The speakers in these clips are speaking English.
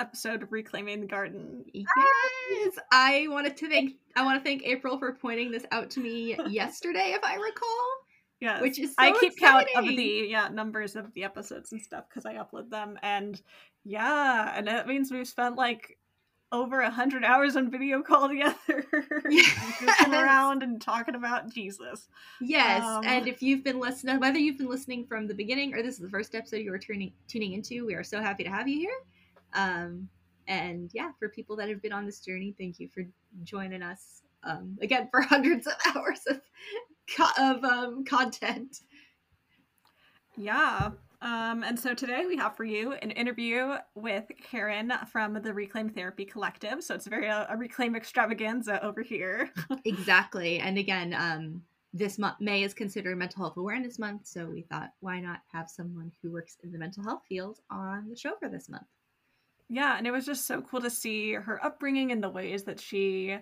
episode of Reclaiming the Garden. Yes, I wanted to thank I want to thank April for pointing this out to me yesterday, if I recall. Yes. Which is so I keep count of the yeah numbers of the episodes and stuff because I upload them, and yeah, and that means we've spent like over a hundred hours on video call together, goofing Yes. around and talking about Jesus. Yes, Um, and if you've been listening, whether you've been listening from the beginning or this is the first episode you are tuning tuning into, we are so happy to have you here. Um, and yeah, for people that have been on this journey, thank you for joining us um, again for hundreds of hours of of um, content. Yeah. Um, and so today we have for you an interview with Karen from the Reclaim Therapy Collective. So it's very uh, a reclaim extravaganza over here. Exactly, and again, um, this month May is considered Mental Health Awareness Month, so we thought why not have someone who works in the mental health field on the show for this month. Yeah, and it was just so cool to see her upbringing and the ways that she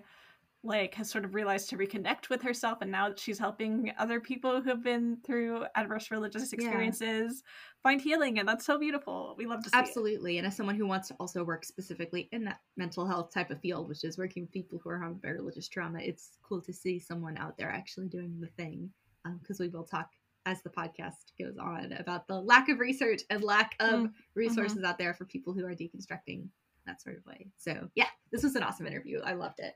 like has sort of realized to reconnect with herself and now that she's helping other people who have been through adverse religious Yeah. experiences find healing and that's so beautiful. We love to see it. Absolutely. And as someone who wants to also work specifically in that mental health type of field, which is working with people who are harmed by religious trauma, it's cool to see someone out there actually doing the thing. Um, because we will talk as the podcast goes on about the lack of research and lack of Mm, resources out there for people who are deconstructing that sort of way. So, yeah, this was an awesome interview. I loved it.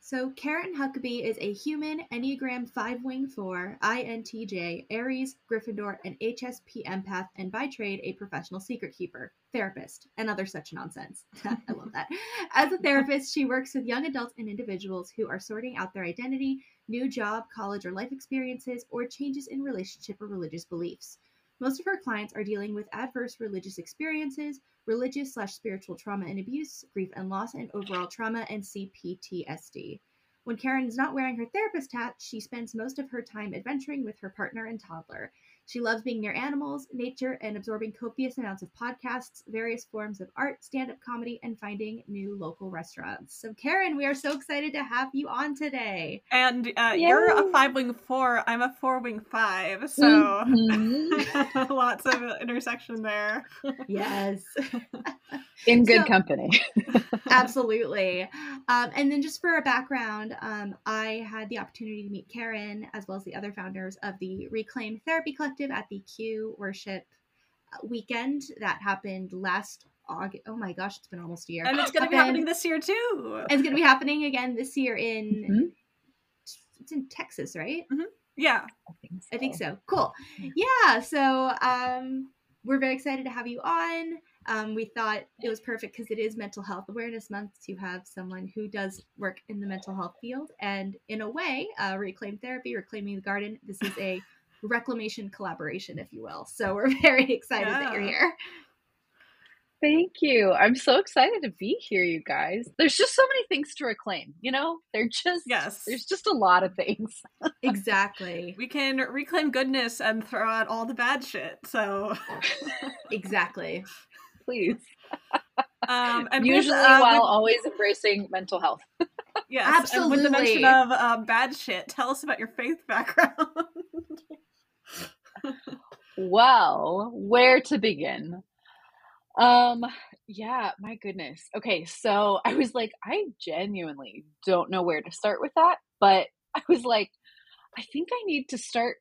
So, Karen Huckaby is a human Enneagram 5 Wing 4, INTJ, Aries, Gryffindor, and HSP empath, and by trade, a professional secret keeper, therapist, and other such nonsense. I love that. As a therapist, she works with young adults and individuals who are sorting out their identity, new job, college, or life experiences, or changes in relationship or religious beliefs. Most of her clients are dealing with adverse religious experiences, religious slash spiritual trauma and abuse, grief and loss, and overall trauma and CPTSD. When Karen is not wearing her therapist hat, she spends most of her time adventuring with her partner and toddler. She loves being near animals, nature, and absorbing copious amounts of podcasts, various forms of art, stand up comedy, and finding new local restaurants. So, Karen, we are so excited to have you on today. And uh, you're a five wing four, I'm a four wing five. So Mhm. lots of intersection there. Yes. In good So- company. Absolutely. Um, and then, just for a background, um, I had the opportunity to meet Karen as well as the other founders of the Reclaim Therapy Collective at the Q Worship uh, weekend that happened last August. Oh my gosh, it's been almost a year. And it's going to be happening this year too. and it's going to be happening again this year in. Mhm. It's in Texas, right? Yeah. I think so. Cool. Yeah. So um, we're very excited to have you on. Um, we thought it was perfect because it is Mental Health Awareness Month to have someone who does work in the mental health field. And in a way, uh, Reclaim Therapy, Reclaiming the Garden, this is a reclamation collaboration, if you will. So we're very excited that you're here. Thank you. I'm so excited to be here, you guys. There's just so many things to reclaim, you know? They're just Yes. there's just a lot of things. Exactly. We can reclaim goodness and throw out all the bad shit. So, Exactly. Please. um, and with, Usually uh, while with- always embracing mental health. yes, and with the mention of um, bad shit, tell us about your faith background. Well, where to begin? Um, yeah, my goodness. Okay, so I was like, I genuinely don't know where to start with that, but I was like, I think I need to start.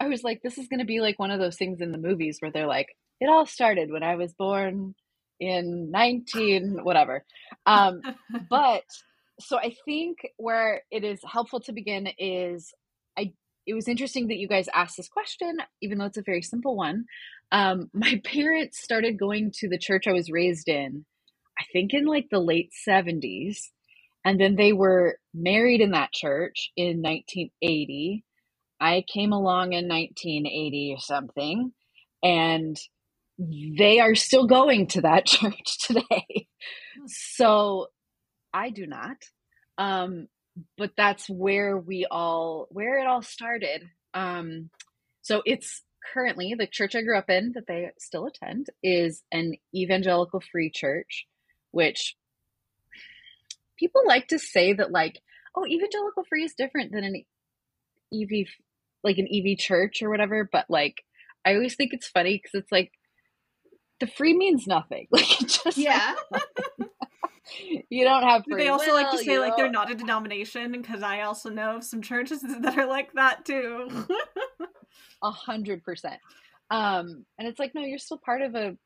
I was like, this is going to be like one of those things in the movies where they're like, it all started when I was born in 19, whatever. Um, but so I think where it is helpful to begin is I it was interesting that you guys asked this question, even though it's a very simple one. Um, my parents started going to the church I was raised in, I think in like the late 70s. And then they were married in that church in 1980. I came along in 1980 or something. And they are still going to that church today. So I do not. Um, but that's where we all where it all started. Um, so it's currently the church I grew up in that they still attend is an evangelical free church, which people like to say that like, oh, evangelical free is different than an EV like an EV church or whatever, but like I always think it's funny because it's like the free means nothing. Like it just Yeah. you don't have free. they also like to say like they're don't- a denomination? Because I also know of some churches that are like that too. a hundred percent. Um, and it's like, no, you're still part of a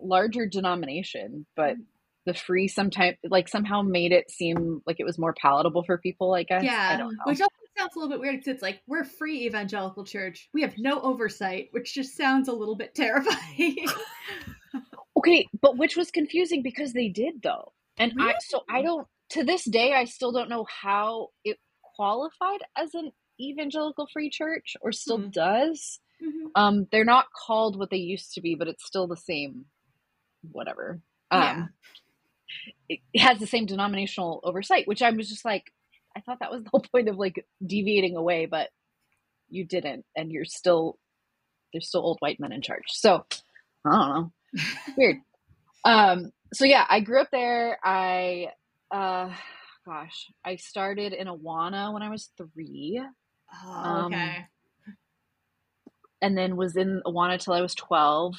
larger denomination, but Mm. the free sometimes like somehow made it seem like it was more palatable for people, I guess. I Yeah. know. Which also sounds a little bit weird because it's like we're free evangelical church. We have no oversight, which just sounds a little bit terrifying. Okay, but which was confusing because they did though. And I so I don't to this day I still don't know how it qualified as an evangelical free church or still Hmm. does. Mhm. Um they're not called what they used to be, but it's still the same whatever. Um Yeah. it has the same denominational oversight, which I was just like I thought that was the whole point of like deviating away, but you didn't and you're still there's still old white men in charge. So I don't know weird um so yeah i grew up there i uh gosh i started in awana when i was three Oh, Um, okay. and then was in awana till i was 12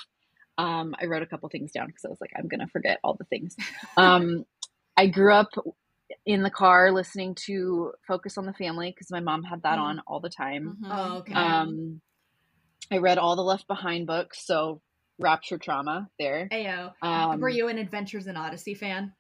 um i wrote a couple things down because i was like i'm gonna forget all the things um i grew up in the car listening to focus on the family because my mom had that Mhm. on all the time Mhm. Oh, okay. um i read all the left behind books so rapture trauma there Ayo. um Were you an Adventures in Odyssey fan?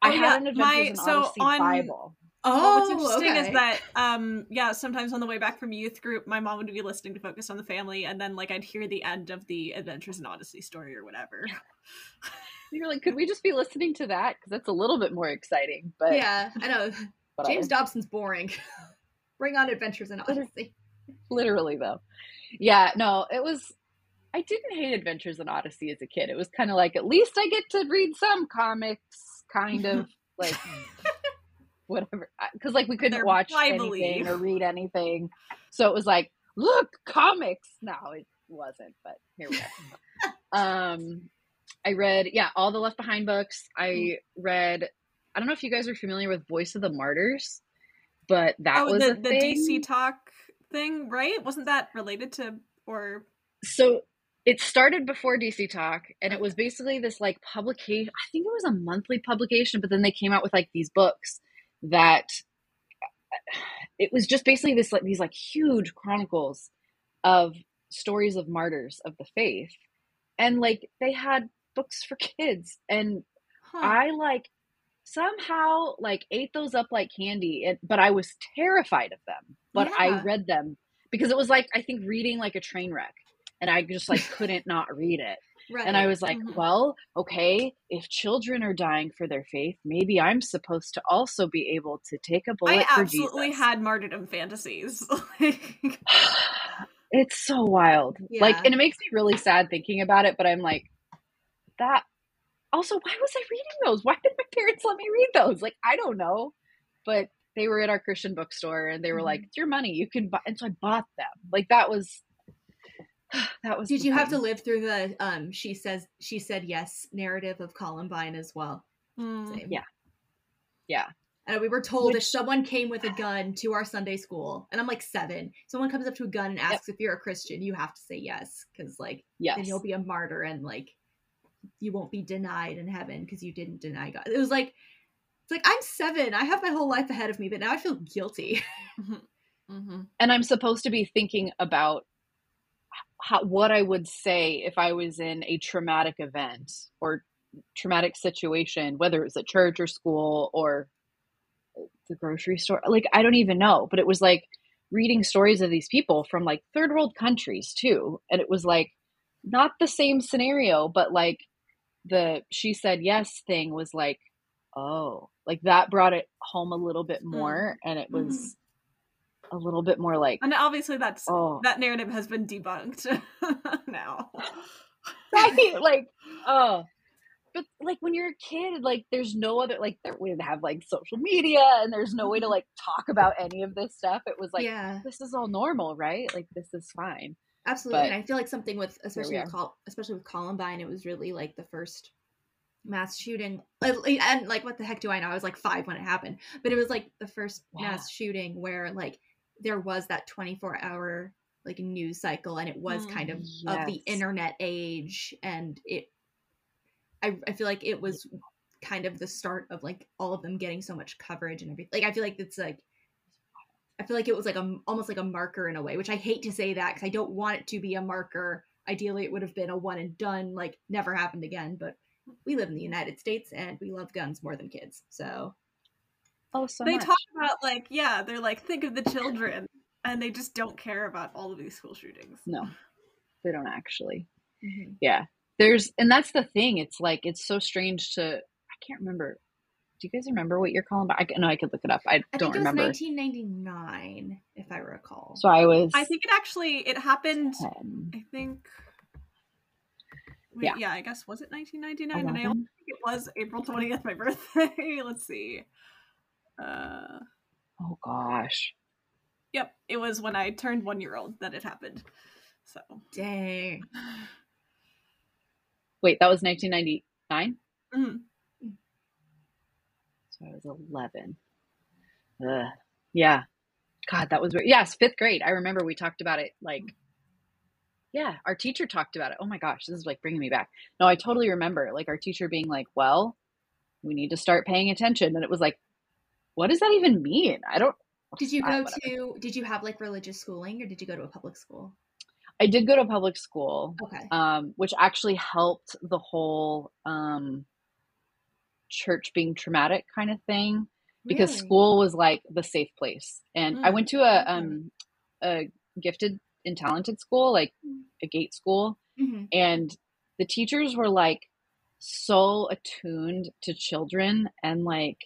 I Oh, had yeah, an Adventures my- in so Odyssey on- Bible. Oh, well, what's interesting okay. is that, um, yeah, sometimes on the way back from youth group, my mom would be listening to Focus on the Family, and then like I'd hear the end of the Adventures in Odyssey story or whatever. You're like, could we just be listening to that? Because that's a little bit more exciting. But yeah, I know. whatever. James Dobson's boring. Bring on Adventures in Odyssey. literally though, yeah, no, it was. I didn't hate Adventures in Odyssey as a kid. It was kind of like at least I get to read some comics, kind of like whatever. Because like we couldn't They're watch lively. anything or read anything, so it was like, look, comics. No, it wasn't, but here we are. um, I read, yeah, all the Left Behind books. I read. I don't know if you guys are familiar with Voice of the Martyrs, but that oh, was the, the. DC Talk thing, right? Wasn't that related to or? so it started before DC Talk, and it was basically this like publication. I think it was a monthly publication, but then they came out with like these books that uh, it was just basically this like these like huge chronicles of stories of martyrs of the faith, and like they had books for kids, and Huh. I like somehow like ate those up like candy, and, but I was terrified of them. But I read them because it was like I think reading like a train wreck, and I just like couldn't not read it. Right. And I was like, Mhm. well, okay, if children are dying for their faith, maybe I'm supposed to also be able to take a bullet I absolutely had martyrdom fantasies. Like, it's so wild. Like, and it makes me really sad thinking about it, but I'm like, that also, why was I reading those? Why did my parents let me read those? Like, I don't know. But they were at our Christian bookstore and they were like, Mhm. it's your money. You can buy. And so I bought them. Like, that was, that was. Did you have to live through the um she says she said yes narrative of Columbine as well? mm. Yeah. Yeah. And we were told if someone came with a gun to our Sunday school, and I'm like seven, someone comes up to a gun and asks if you're a Christian, you have to say yes, because like Yes. then you'll be a martyr and like you won't be denied in heaven because you didn't deny God. It was like it's like I'm seven, I have my whole life ahead of me, but now I feel guilty. Mhm. Mhm. and I'm supposed to be thinking about how, what I would say if I was in a traumatic event or traumatic situation, whether it was at church or school or the grocery store. Like, I don't even know, but it was like reading stories of these people from like third world countries too. And it was like not the same scenario, but like the she said yes thing was like, oh, like that brought it home a little bit hmm. more. And it was mm-hmm. A little bit more like, And obviously, that's oh, that narrative has been debunked now. right like oh but like when you're a kid like there's no other like there, we didn't have like social media and there's no way to mm-hmm. like talk about any of this stuff it was like yeah, this is all normal right like this is fine absolutely. but and I feel like something with especially with Col- especially with Columbine, it was really like the first mass shooting. And and, like, what the heck do I know? I was like five when it happened, but it was like the first Yeah. mass shooting where like there was that 24 hour like news cycle and it was Mm, kind of of the internet age and it I, I feel like it was kind of the start of like all of them getting so much coverage and everything like i feel like it's like i feel like it was like a almost like a marker in a way which i hate to say that because i don't want it to be a marker ideally it would have been a one and done like never happened again but we live in the united states and we love guns more than kids so Oh, so they much. talk about like yeah they're like think of the children and they just don't care about all of these school shootings no, they don't actually. mhm. Yeah. There's, and that's the thing. It's like, it's so strange to, I can't remember. Do you guys remember what you're calling back? I know I could look it up. I, i don't think it was remember. 1999 if i recall So I was, i think it actually it happened 10, i think wait, Yeah. yeah i guess was it 1999 and i also 11. think it was april 20th my birthday let's see uh oh gosh. yep it was when i turned one year old that it happened so dang Wait, that was 1999? Mhm. So I was 11. Ugh. Yeah. God, that was weird. Yes, fifth grade. I remember we talked about it. Like, yeah, our teacher talked about it. Oh my gosh, this is like bringing me back. No, I totally remember like our teacher being like, well, we need to start paying attention. And it was like, what does that even mean? I don't. did you go to did you have like religious schooling or did you go to a public school I did go to public school, okay um, which actually helped the whole um, church being traumatic kind of thing. because Really? school was like the safe place and i Mm, went to a um a gifted and talented school like a gate school Mhm. and the teachers were like so attuned to children and like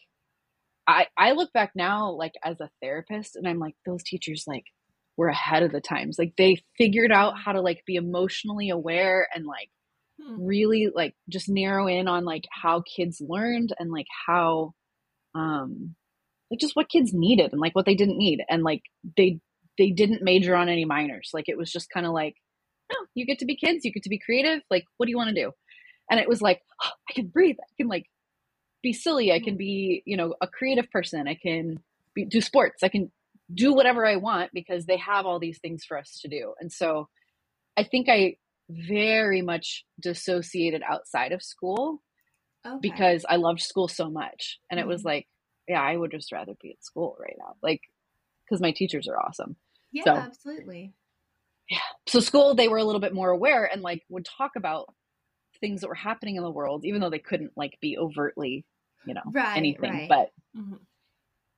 i i look back now like as a therapist and i'm like those teachers like were ahead of the times. Like they figured out how to like be emotionally aware and like Hmm. really like just narrow in on like how kids learned and like how um like just what kids needed and like what they didn't need. And like they they didn't major on any minors. Like it was just kind of like no you get to be kids you get to be creative like what do you want to do? And it was like oh, i can breathe i can like be silly i can be you know a creative person i can be, do sports i can do whatever i want because they have all these things for us to do and so i think i very much dissociated outside of school okay. because I loved school so much. And it was Mhm. like, yeah, I would just rather be at school right now. Like, because my teachers are awesome. yeah so- absolutely Yeah. So, school, they were a little bit more aware and like would talk about things that were happening in the world, even though they couldn't like be overtly, you know, Right, anything. right. But Mhm.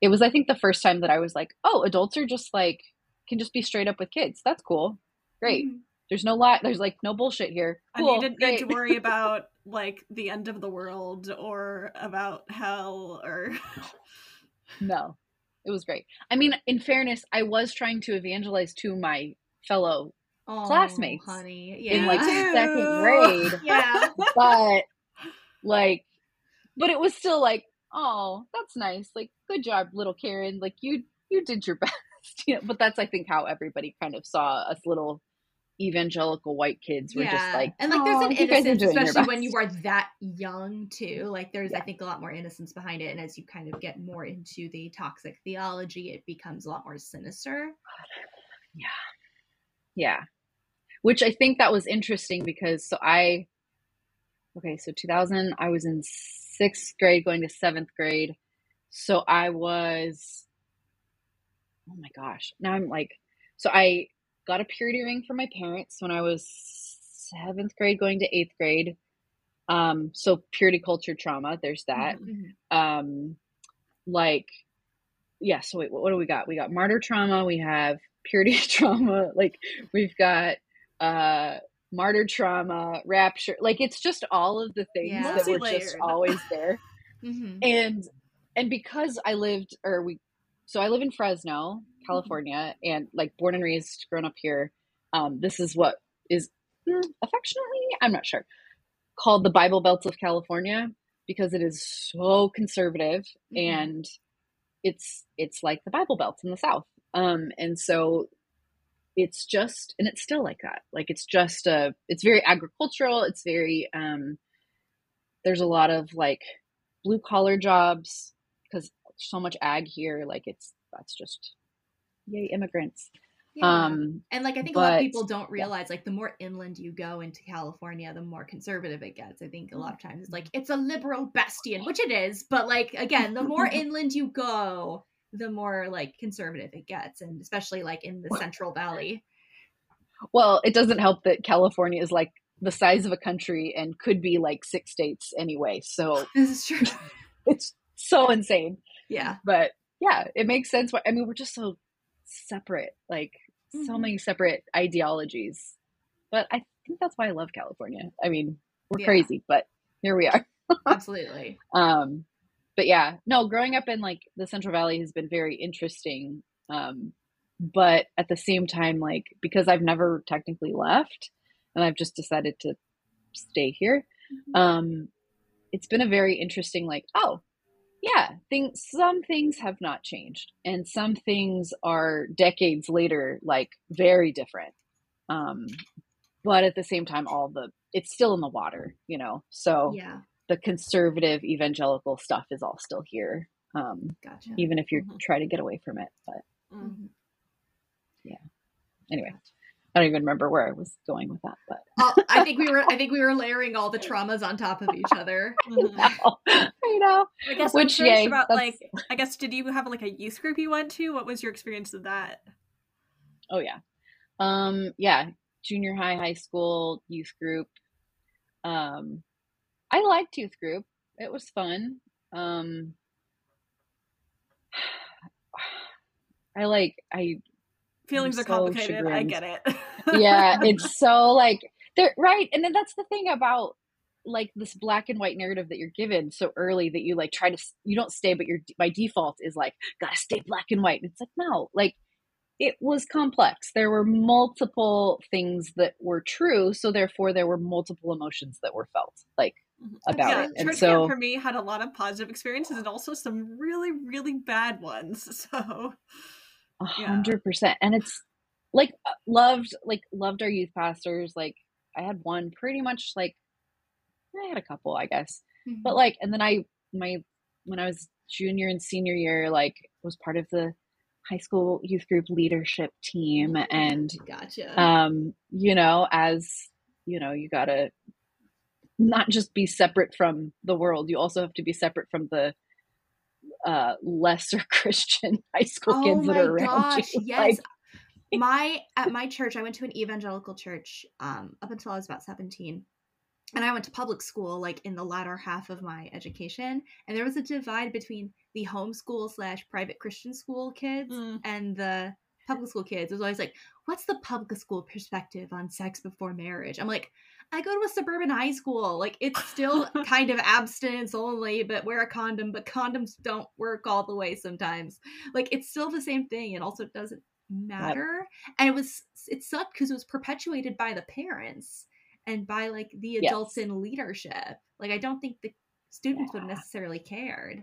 it was, I think, the first time that I was like, oh, adults are just like, can just be straight up with kids. That's cool. Great. Mhm. There's no lie. There's like no bullshit here. and Cool. you didn't Great. need to worry about like the end of the world or about hell or No, it was great. I mean, in fairness, I was trying to evangelize to my fellow, Oh, Classmates honey yeah in, like, second grade. yeah but like, but it was still like, oh, that's nice. Like, good job, little Karen. Like, you you did your best. You know, but that's I think how everybody kind of saw us little evangelical white kids were just like, and like there's an you guys are innocence especially when you are that young too like there's i think a lot more innocence behind it and as you kind of get more into the toxic theology it becomes a lot more sinister yeah Yeah. Which I think that was interesting because so I okay, so 2000 I was in 6th grade going to 7th grade. So I was Oh my gosh. Now I'm like so I got a purity ring from my parents when I was 7th grade going to 8th grade. Um so purity culture trauma, there's that Mhm. um like yeah so wait what, what do we got we got martyr trauma we have purity trauma like we've got uh martyr trauma rapture like it's just all of the things Yeah. that were just always there Mhm. and and because i lived or we so i live in fresno california and like born and raised grown up here um this is what is mm, affectionately i'm not sure called the bible belt of california because it is so conservative Mhm. and it's it's like the bible belt in the south um and so it's just and it's still like that. Like it's just a it's very agricultural. It's very um there's a lot of like blue collar jobs because so much ag here like it's that's just yay immigrants. Yeah. Um, and like I think a lot of people don't realize like the more inland you go into California, the more conservative it gets. I think a lot of times it's like it's a liberal bastion, which it is, but like again, the more inland you go, the more like conservative it gets, and especially like in the Central Valley. well, it doesn't help that California is like the size of a country and could be like six states anyway. So This is true. it's so insane. yeah. But yeah, it makes sense. Why I mean, we're just so separate, like so Mhm. many separate ideologies. But I think that's why I love California. I mean, we're Yeah. crazy, but here we are. Absolutely. Um, but yeah, no, growing up in like the Central Valley has been very interesting. Um, but at the same time, like because I've never technically left and I've just decided to stay here, um, it's been a very interesting, like, oh, yeah, things some things have not changed, and some things are decades later, like very different. Um, but at the same time, all the it's still in the water, you know. So Yeah. The conservative evangelical stuff is all still here, um, Gotcha. even if you Mhm. try to get away from it. But Mm. Mhm. anyway, I don't even remember where I was going with that. But Uh, I think we were. I think we were layering all the traumas on top of each other. Mhm. I know. I guess Which, I'm yay, about that's- like I guess did you have like a youth group you went to? What was your experience of that? Oh yeah, um, yeah. Junior high, high school youth group. Um, I liked youth group. It was fun. Um, I like I Feelings I'm are so complicated. I get it. yeah, it's so like they're right, and then that's the thing about like this black and white narrative that you're given so early that you like try to s- you don't stay, but your by default is like gotta stay black and white. And it's like no, like it was complex. There were multiple things that were true, so therefore there were multiple emotions that were felt. Like about yeah, it, and church so for me had a lot of positive experiences and also some really, really bad ones. So A hundred percent. And it's like uh, loved, like loved our youth pastors. Like I had one pretty much like I had a couple, I guess. Mm-hmm. But like and then I my when I was junior and senior year, like was part of the high school youth group leadership team and gotcha. um, you know, as you know, you gotta not just be separate from the world, you also have to be separate from the uh lesser Christian high school oh kids that are around gosh! you. Yes. Like, my at my church, I went to an evangelical church um, up until I was about seventeen, and I went to public school like in the latter half of my education, and there was a divide between the homeschool slash private Christian school kids Mm. and the public school kids. Was always like, "What's the public school perspective on sex before marriage?" I'm like. I go to a suburban high school. Like it's still kind of abstinence only, but wear a condom. But condoms don't work all the way sometimes. Like it's still the same thing. It also doesn't matter and it was it sucked because it was perpetuated by the parents and by like the adults Yes. in leadership like i don't think the students would necessarily cared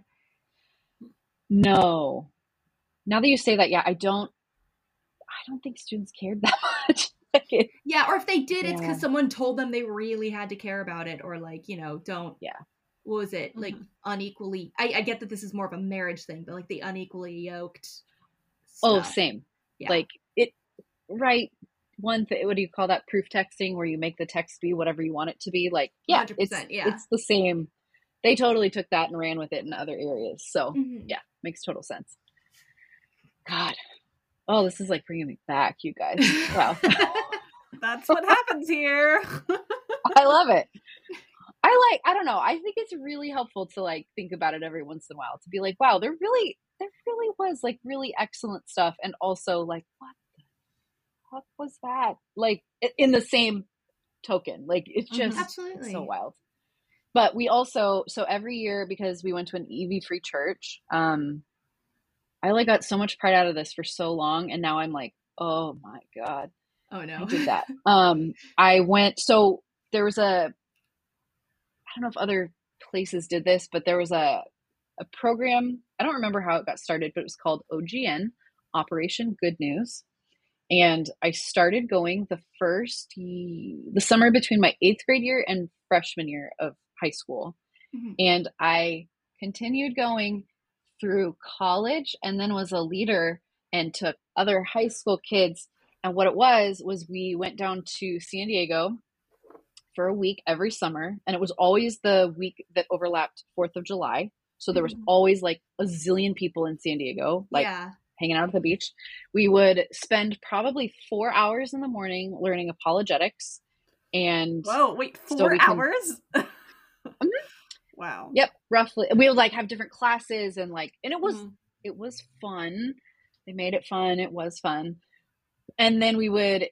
no. Now that you say that, yeah, I don't I don't think students cared that much. like it, yeah or if they did it's because someone told them they really had to care about it or like you know don't Yeah. what was it like unequally I, I get that this is more of a marriage thing but like the unequally yoked oh, same. Yeah. Like it right one thing what do you call that proof texting where you make the text be whatever you want it to be like yeah 100%, it's yeah. it's the same they totally took that and ran with it in other areas so Mhm. yeah makes total sense god oh this is like bringing me back you guys. Wow. That's what happens here. i love it. I like i don't know i think it's really helpful to like think about it every once in a while to be like wow there really there really was like really excellent stuff and also like what the fuck was that? Like in the same token like it's Mhm. just absolutely so wild. But we also so every year because we went to an ev free church um i like got so much pride out of this for so long and now i'm like oh my god oh no I did that. Um, I went. So there was a. I don't know if other places did this, but there was a a program. I don't remember how it got started, but it was called OGN, Operation Good News, and I started going the first the summer between my eighth grade year and freshman year of high school, Mhm. and I continued going through college, and then was a leader and took other high school kids and what it was was we went down to San Diego for a week every summer, and it was always the week that overlapped Fourth of July. So there was Mhm. always like a zillion people in San Diego, like yeah. hanging out at the beach. We would spend probably four hours in the morning learning apologetics, and Whoa, wait, four can- hours? Wow. yep, roughly we would like have different classes and like, and it was Mhm. it was fun. They made it fun. It was fun. And then we would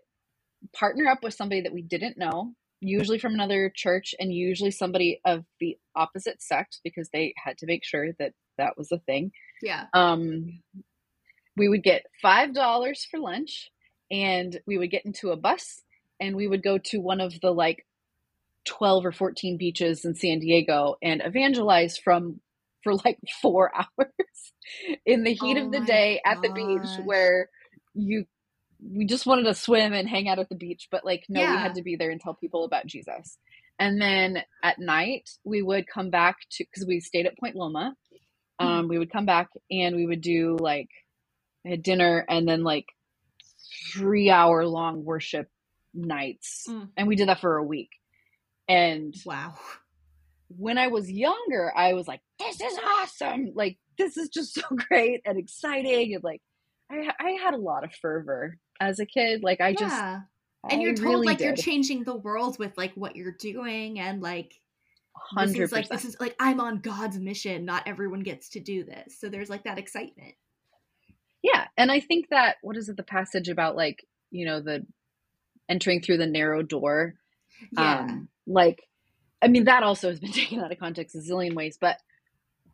partner up with somebody that we didn't know, usually from another church and usually somebody of the opposite sex because they had to make sure that that was a thing. Yeah. Um, we would get $5 for lunch and we would get into a bus and we would go to one of the like 12 or 14 beaches in San Diego and evangelize from for like 4 hours in the heat Oh of the my day at the beach where you we just wanted to swim and hang out at the beach but like no we had to be there and tell people about Jesus. And then at night we would come back to cuz we stayed at Point Loma. Um we would come back and we would do like a dinner and then like 3 hour long worship nights. Mm. And we did that for a week. And Wow. when I was younger, I was like, this is awesome. Like, this is just so great and exciting. And like, I, I had a lot of fervor as a kid. Like, I just. And I you're told really like you're changing the world with like what you're doing and like 100%. is like this is like I'm on God's mission. Not everyone gets to do this. So there's like that excitement. yeah. And I think that, what is it, the passage about like, you know, the entering through the narrow door? Yeah. Um, like, I mean, that also has been taken out of context a zillion ways, but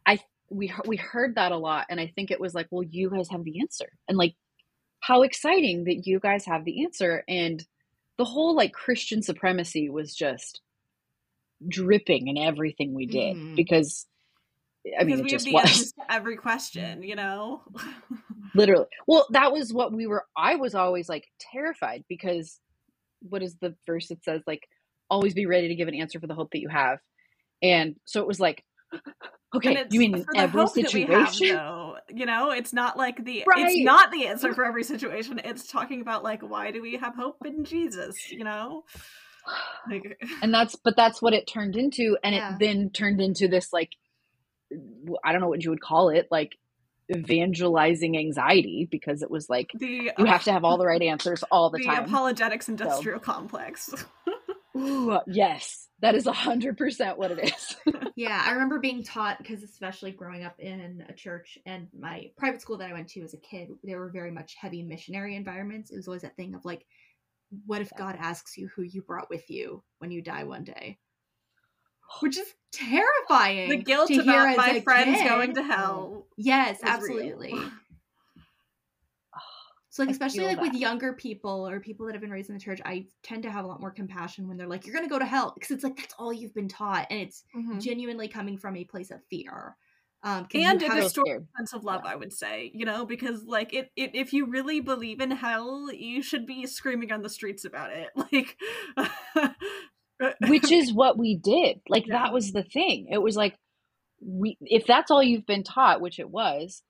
I we we heard that a lot, and I think it was like, well, you guys have the answer, and like, how exciting that you guys have the answer, and the whole like Christian supremacy was just dripping in everything we did Mhm. because. I mean, because it we have just the was to every question, you know? literally. Well, that was what we were. I was always like terrified because what is the verse that says like always be ready to give an answer for the hope that you have, and so it was like, okay, you mean in every hope that we situation? have, though. You know, it's not like the it's not the answer for every situation. It's talking about like why do we have hope in Jesus, you know? Like and that's but that's what it turned into, and Yeah. it then turned into this like i don't know what you would call it, like evangelizing anxiety because it was like the you have to have all the right answers all the, the time. apologetics industrial complex. Ooh, uh, yes, that is a hundred percent what it is. Yeah, I remember being taught because especially growing up in a church and my private school that I went to as a kid, there were very much heavy missionary environments. It was always that thing of like, what if God asks you who you brought with you when you die one day? Oh. Which is terrifying. the guilt to about my friends kid. going to hell. Yes, is real. absolutely. So like I especially like with younger people or people that have been raised in the church, I tend to have a lot more compassion when they're like, "You're gonna go to hell," because it's like that's all you've been taught, and it's Mhm. genuinely coming from a place of fear. Um, And a distorted sense of love, Yeah. I would say, you know, because like it, it, if you really believe in hell, you should be screaming on the streets about it, like. which is what we did like Yeah. that was the thing it was like we if that's all you've been taught which it was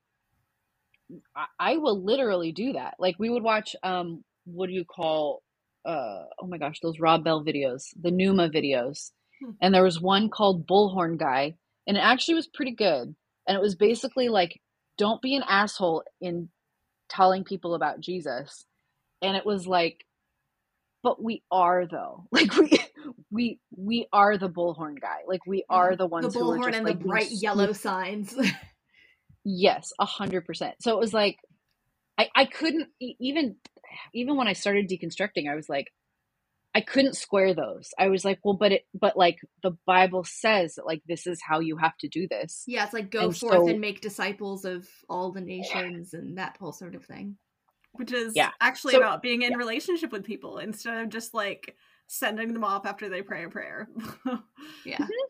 I, I will literally do that. Like we would watch um what do you call uh oh my gosh those rob bell videos the Nooma videos. Hmm. and there was one called bullhorn guy and it actually was pretty good. And it was basically like don't be an asshole in telling people about jesus. And it was like but we are though. Like we we we are the bullhorn guy. Like we are the the ones who are bullhorn just and like the bright yellow signs. yes a hundred percent so it was like i i couldn't e- even even when i started deconstructing i was like i couldn't square those i was like well but it but like the bible says that like this is how you have to do this yeah, it's like go And forth so- and make disciples of all the nations and that whole sort of thing. which is Yeah. actually So- about being in relationship with people instead of just like sending them off after they pray a prayer. Yeah. Mm-hmm.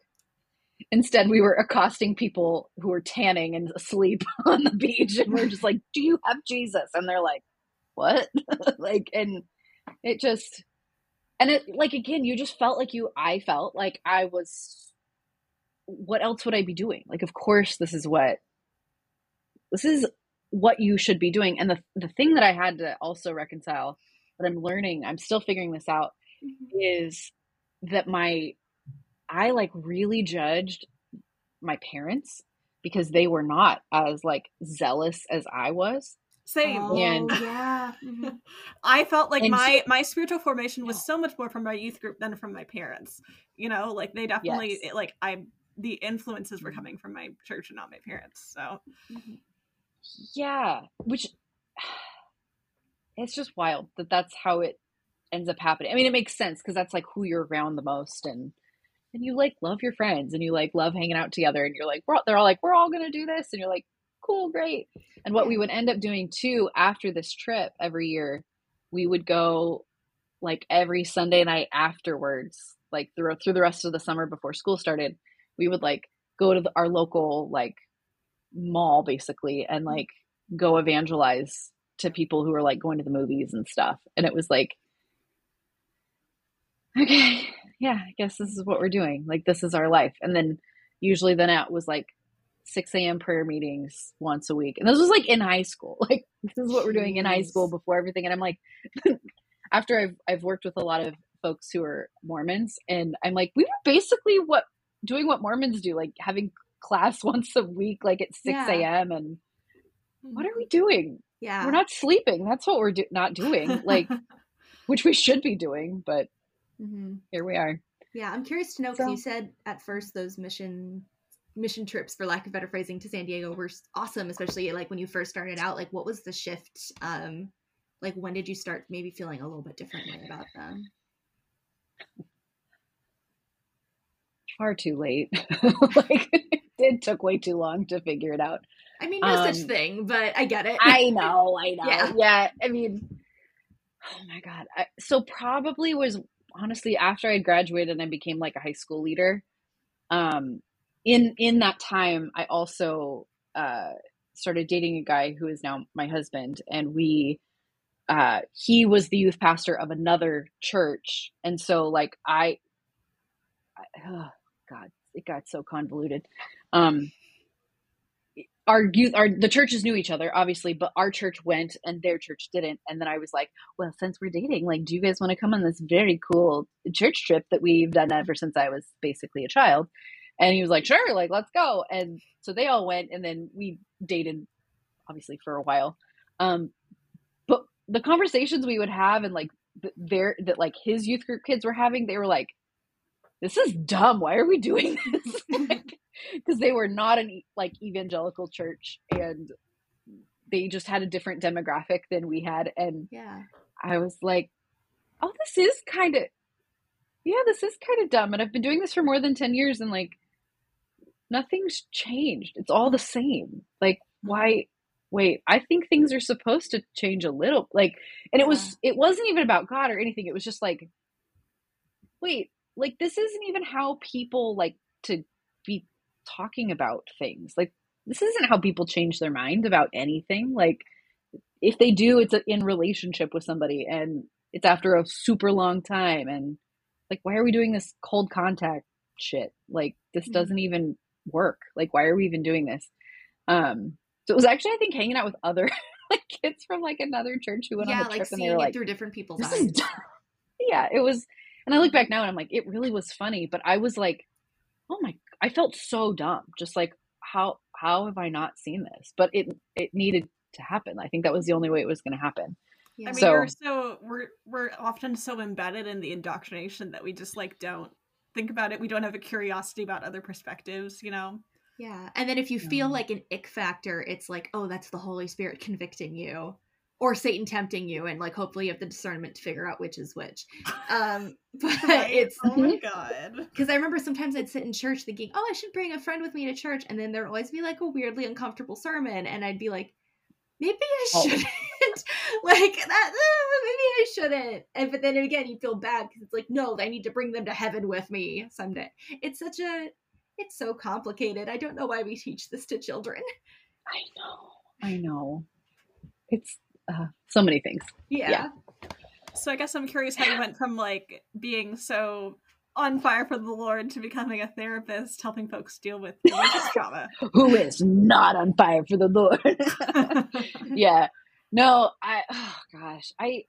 Instead we were accosting people who were tanning and asleep on the beach and we're just like do you have jesus? And they're like what? Like and it just and it like again you just felt like you i felt like i was what else would i be doing? Like of course this is what this is what you should be doing. And the the thing that i had to also reconcile that I'm learning, I'm still figuring this out, mm-hmm. is that my, I like really judged my parents because they were not as like zealous as I was. Same. Oh, and yeah. Mm-hmm. I felt like my so, my spiritual formation was so much more from my youth group than from my parents. You know, like they definitely yes. like I the influences were coming from my church and not my parents. So mm-hmm. yeah, which it's just wild that that's how it ends up happening. I mean, it makes sense because that's like who you're around the most and and you like love your friends and you like love hanging out together and you're like we're all, they're all like we're all gonna do this and you're like cool great. And what we would end up doing too after this trip every year we would go like every sunday night afterwards like through through the rest of the summer before school started we would like go to the, our local like mall basically and like go evangelize to people who are like going to the movies and stuff. And it was like okay yeah, I guess this is what we're doing. Like, this is our life. And then usually then it was like 6 a.m. prayer meetings once a week. And this was like in high school. Like, this is what we're doing in high school before everything. And I'm like, after I've, I've worked with a lot of folks who are Mormons, and I'm like, we were basically what doing what Mormons do, like having class once a week, like at 6 a.m. Yeah. And what are mm-hmm. we doing? Yeah. We're not sleeping. That's what we're do- not doing. Like, which we should be doing, but mm-hmm. here we are. Yeah, I'm curious to know because so, you said at first those mission mission trips, for lack of better phrasing, to San Diego were awesome, especially like when you first started out. Like, what was the shift? Um, like, when did you start maybe feeling a little bit differently about them? Far too late. like, it took way too long to figure it out. I mean, no um, such thing, but I get it. I know, I know. Yeah, yeah I mean, oh my god. I, so probably was honestly after I graduated and I became like a high school leader, um, in in that time I also uh, started dating a guy who is now my husband, and we uh, he was the youth pastor of another church, and so like I, I oh God, it got so convoluted. Um, our youth our the churches knew each other obviously but our church went and their church didn't. And then i was like well since we're dating like do you guys want to come on this very cool church trip that we've done ever since i was basically a child? And he was like sure like let's go. And so they all went and then we dated obviously for a while. Um but the conversations we would have and like there that like his youth group kids were having they were like this is dumb. Why are we doing this? Like, because they were not an like evangelical church and they just had a different demographic than we had and yeah. I was like oh this is kind of yeah this is kind of dumb and i've been doing this for more than 10 years and like nothing's changed. It's all the same. Like why wait i think things are supposed to change a little like and it was it wasn't even about god or anything. It was just like wait like this isn't even how people like to talking about things. Like this isn't how people change their mind about anything. Like if they do, it's in relationship with somebody and it's after a super long time. And like, why are we doing this cold contact shit? Like this mm-hmm. doesn't even work. Like, why are we even doing this? Um, so it was actually, I think, hanging out with other like kids from like another church who went yeah, on the trip and they were like through different people's eyes. yeah, it was. And I look back now and I'm like, it really was funny, but I was like, oh my I felt so dumb. Just like how how have I not seen this? But it it needed to happen. I think that was the only way it was going to happen. Yeah. I mean, so, we're so we're we're often so embedded in the indoctrination that we just like don't think about it. We don't have a curiosity about other perspectives, you know. Yeah, and then if you feel mm. like an ick factor, it's like, oh, that's the Holy Spirit convicting you or Satan tempting you, and like hopefully you have the discernment to figure out which is which. Um, but right? it's oh my god, because I remember sometimes I'd sit in church thinking, oh, I should bring a friend with me to church, and then there'd always be like a weirdly uncomfortable sermon, and I'd be like, maybe I oh. shouldn't, oh. like that, uh, maybe I shouldn't, and but then again you feel bad because it's like, no, I need to bring them to heaven with me someday. It's such a, it's so complicated. I don't know why we teach this to children. I know, I know. It's uh, so many things. Yeah. yeah. So I guess I'm curious how you went from like being so on fire for the Lord to becoming a therapist, helping folks deal with religious trauma. Who is not on fire for the Lord? yeah. No, I oh gosh. I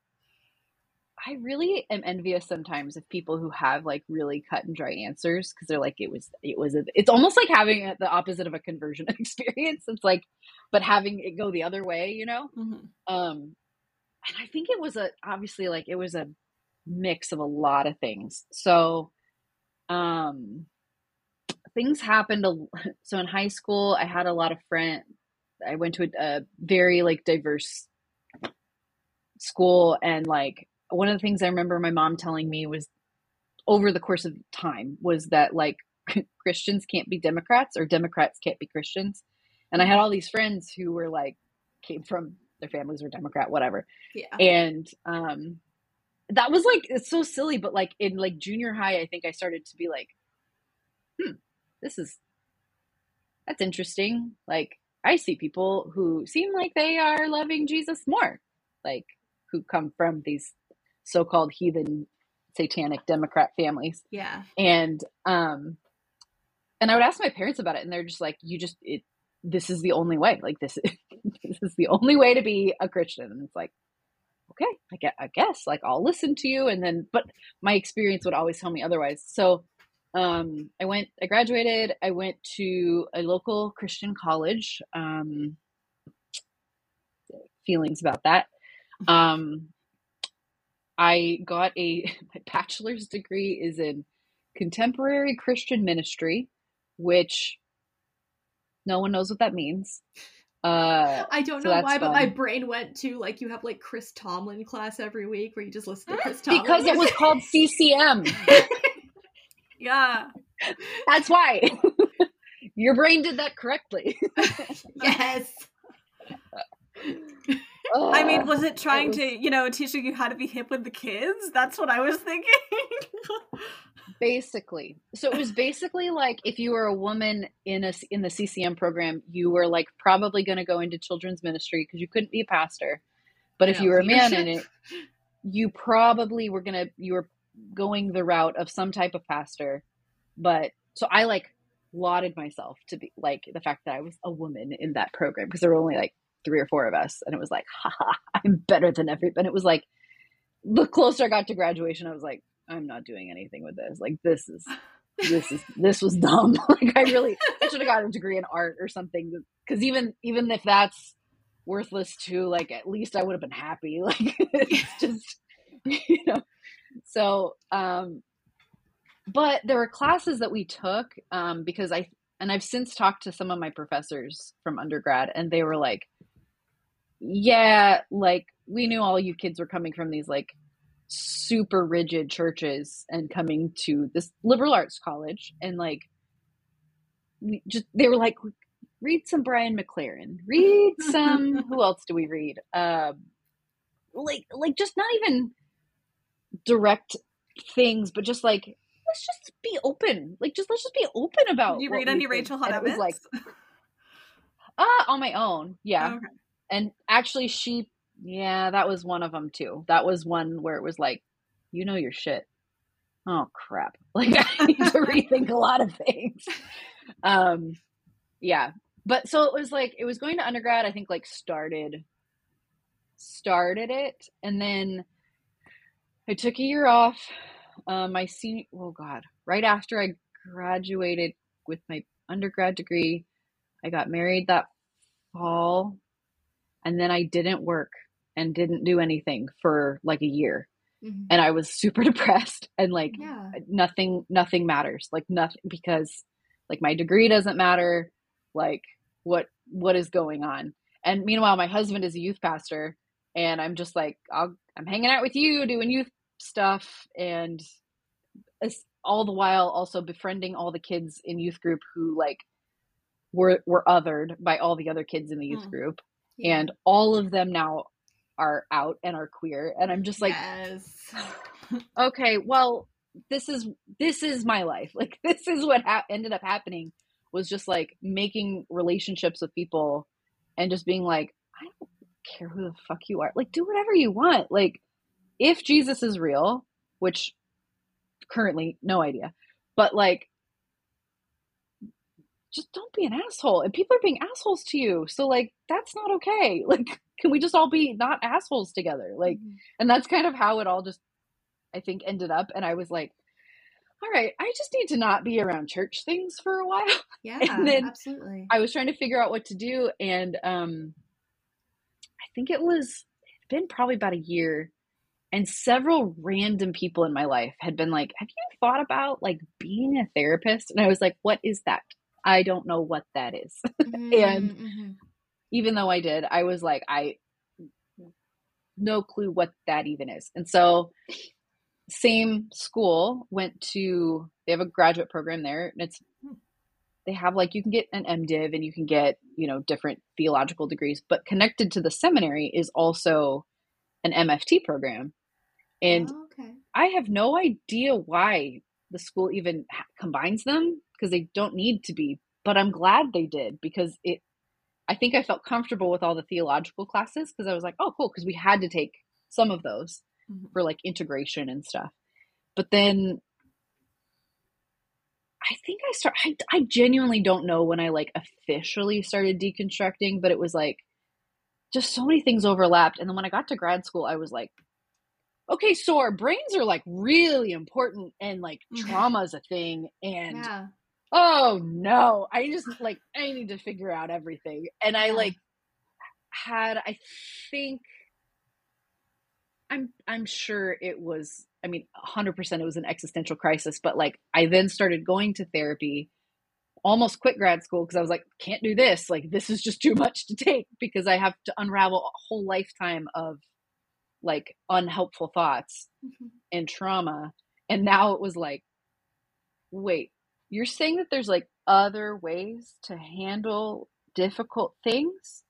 I really am envious sometimes of people who have like really cut and dry answers because they're like it was it was a, it's almost like having the opposite of a conversion experience. It's like, but having it go the other way, you know. Mm-hmm. Um, and I think it was a obviously like it was a mix of a lot of things. So, um, things happened. A, so in high school, I had a lot of friends. I went to a, a very like diverse school, and like one of the things I remember my mom telling me was over the course of time was that like Christians can't be Democrats or Democrats can't be Christians. And I had all these friends who were like came from their families were Democrat, whatever. Yeah. And um that was like it's so silly, but like in like junior high, I think I started to be like, hmm, this is that's interesting. Like I see people who seem like they are loving Jesus more, like who come from these so-called heathen satanic democrat families. Yeah. and um and i would ask my parents about it and they're just like you just it this is the only way. Like this is, this is the only way to be a christian. And it's like okay i get i guess like i'll listen to you. And then but my experience would always tell me otherwise. So um i went i graduated i went to a local christian college um feelings about that. Um I got a my bachelor's degree is in contemporary Christian ministry, which no one knows what that means. Uh, I don't so know why, but my brain went to like you have like Chris Tomlin class every week where you just listen to Chris Tomlin. because it was called CCM. Yeah. That's why. Your brain did that correctly. yes. I mean, was it trying to, you know, teaching you how to be hip with the kids? That's what I was thinking. basically so it was basically like if you were a woman in a in the ccm program you were like probably going to go into children's ministry because you couldn't be a pastor but if you were a man in it you probably were going to you were going the route of some type of pastor but so i like lauded myself to be like the fact that i was a woman in that program because there were only like three or four of us and it was like haha i'm better than everybody and it was like the closer i got to graduation i was like i'm not doing anything with this. Like this is this is this was dumb. Like i really i should have got a degree in art or something because even even if that's worthless too like at least i would have been happy. Like it's just you know. So um but there were classes that we took um because i and i've since talked to some of my professors from undergrad and they were like yeah like we knew all you kids were coming from these like super rigid churches and coming to this liberal arts college and like we just they were like read some brian mclaren read some who else do we read um like like just not even direct things but just like let's just be open like just let's just be open about Did you read any. Rachel it was like Evans? uh on my own yeah Okay. And actually she yeah that was one of them too. That was one where it was like you know your shit. Oh crap. Like i need to rethink a lot of things. Um yeah. But so it was like it was going to undergrad i think like started started it. And then i took a year off um my senior oh god right after i graduated with my undergrad degree i got married that fall and then I didn't work and didn't do anything for like a year Mhm. and I was super depressed and like Yeah. nothing nothing matters like nothing because like my degree doesn't matter like what what is going on and meanwhile my husband is a youth pastor and I'm just like I'll, I'm hanging out with you doing youth stuff and all the while also befriending all the kids in youth group who like were were othered by all the other kids in the youth Mm. group. And all of them now are out and are queer and i'm just like yes. okay well this is this is my life. Like this is what ha- ended up happening was just like making relationships with people and just being like i don't care who the fuck you are. Like do whatever you want. Like if jesus is real which currently no idea but like just don't be an asshole. And people are being assholes to you. So like that's not okay. Like can we just all be not assholes together? Like Mhm. and that's kind of how it all just I think ended up and I was like all right, I just need to not be around church things for a while. Yeah, then absolutely. I was trying to figure out what to do and um I think it was it's been probably about a year and several random people in my life had been like, "Have you thought about like being a therapist?" And I was like, "What is that?" I don't know what that is. and- Mhm. Even though I did, I was like, I no clue what that even is. And so same school went to they have a graduate program there and it's they have like you can get an MDiv and you can get, you know, different theological degrees, but connected to the seminary is also an MFT program. And Oh, okay. I have no idea why the school even ha- combines them because they don't need to be, but I'm glad they did because it I think I felt comfortable with all the theological classes because I was like, oh cool, because we had to take some of those Mhm. for like integration and stuff. But then I think I start I, I genuinely don't know when I like officially started deconstructing, but it was like just so many things overlapped. And then when I got to grad school, I was like, okay, so our brains are like really important and like Mhm. trauma's a thing. And Yeah. Oh no, I just like, I need to figure out everything. And I like had, I think, I'm, I'm sure it was, I mean, 100% it was an existential crisis, but like I then started going to therapy almost quit grad school because I was like, can't do this. Like, this is just too much to take because I have to unravel a whole lifetime of like unhelpful thoughts Mhm. and trauma. And now it was like, wait, you're saying that there's like other ways to handle difficult things?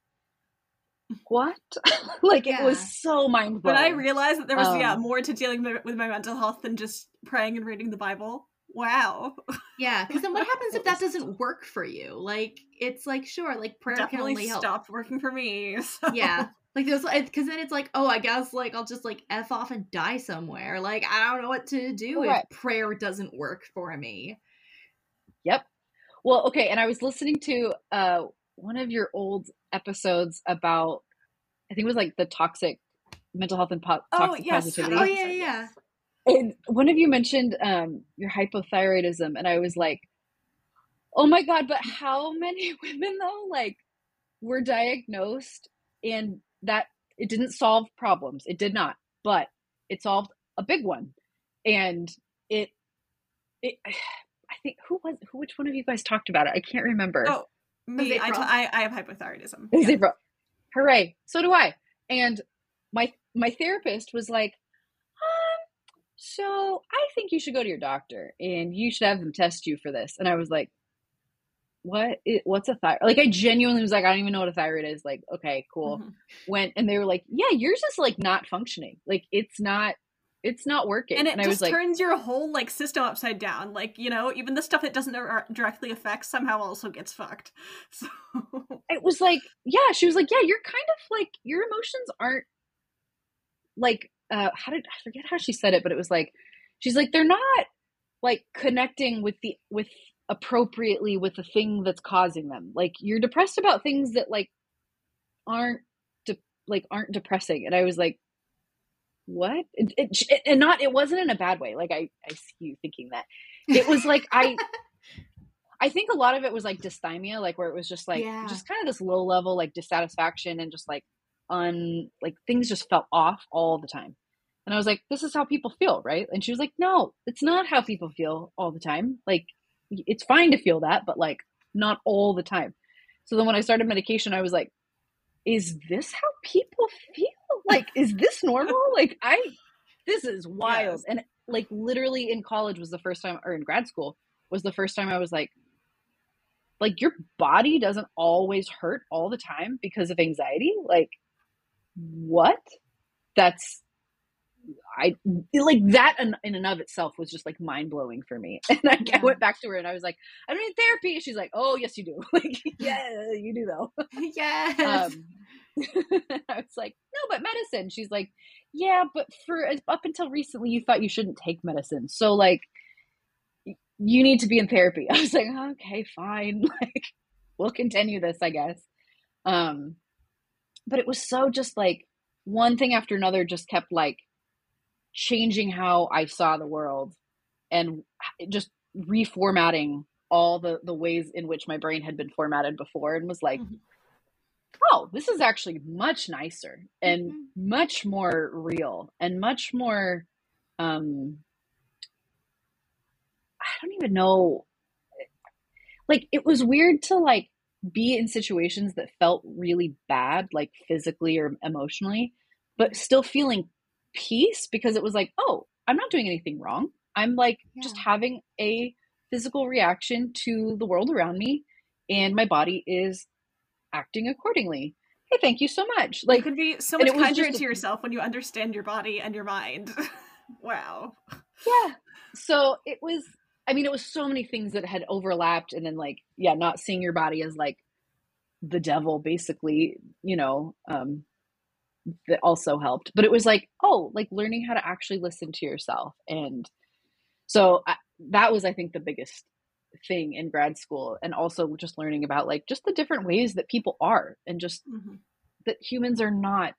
What? like, it was so mind blowing. When I realized that there was yeah Um, more to dealing with with my mental health than just praying and reading the Bible. Wow, Yeah, because then what happens if that doesn't work for you? Like, it's like sure, like prayer definitely can only help. stopped working for me. so- Yeah, like there's because then it's like, oh, I guess like I'll just like f off and die somewhere. Like I don't know what to do Right. if prayer doesn't work for me. Yep. Well, okay, and I was listening to uh one of your old episodes about I think it was like the toxic mental health and po- Oh yes. positivity. Oh, yeah, yeah. And one of you mentioned um your hypothyroidism and I was like, "Oh my god, but how many women though like were diagnosed and that it didn't solve problems. It did not, but it solved a big one. And it it I think who was who which one of you guys talked about it? I can't remember. Oh, me. I, t-? I I have hypothyroidism. Yeah. April. Hooray! So do I. And my my therapist was like, um, so I think you should go to your doctor and you should have them test you for this. And I was like, what? It, what's a thyroid? Like I genuinely was like, I don't even know what a thyroid is. Like, okay, cool. Mhm. Went and they were like, yeah, yours is like not functioning. Like it's not, it's not working. And it I just was like, turns your whole like system upside down. Like you know, even the stuff that doesn't directly affect somehow also gets fucked. So it was like yeah she was like yeah you're kind of like your emotions aren't like uh how did i forget how she said it but it was like she's like they're not like connecting with the with appropriately with the thing that's causing them like you're depressed about things that like aren't de- like aren't depressing and i was like what it, it, and not it wasn't in a bad way like i i see you thinking that it was like i I think a lot of it was like dysthymia, like where it was just like Yeah. just kind of this low level like dissatisfaction and just like un like things just felt off all the time. And I was like, this is how people feel, right? And she was like, no, it's not how people feel all the time. Like it's fine to feel that, but like not all the time. So then when I started medication, I was like, is this how people feel? Like, is this normal? Like I this is wild. Yes. And like literally in college was the first time or in grad school was the first time I was like, like your body doesn't always hurt all the time because of anxiety like what that's i like that in, in and of itself was just like mind-blowing for me and I, I went back to her and i was like i don't need therapy she's like oh yes you do like yeah you do though yes. um i was like no but medicine she's like yeah but for up until recently you thought you shouldn't take medicine so like you need to be in therapy. I was like, okay, fine. Like, we'll continue this, I guess. Um, but it was so just like one thing after another just kept like changing how I saw the world and just reformatting all the the ways in which my brain had been formatted before and was like mm-hmm. oh this is actually much nicer and mm-hmm. much more real and much more um i don't even know like it was weird to like be in situations that felt really bad like physically or emotionally but still feeling peace because it was like oh i'm not doing anything wrong. I'm like yeah. just having a physical reaction to the world around me and my body is acting accordingly. Hey thank you so much. Like you could be so much kinder to yourself when you understand your body and your mind. Wow. Yeah. So it was i mean it was so many things that had overlapped and then like yeah not seeing your body as like the devil basically you know um that also helped. But it was like oh like learning how to actually listen to yourself. And so I, that was i think the biggest thing in grad school. And also just learning about like just the different ways that people are and just mm-hmm. that humans are not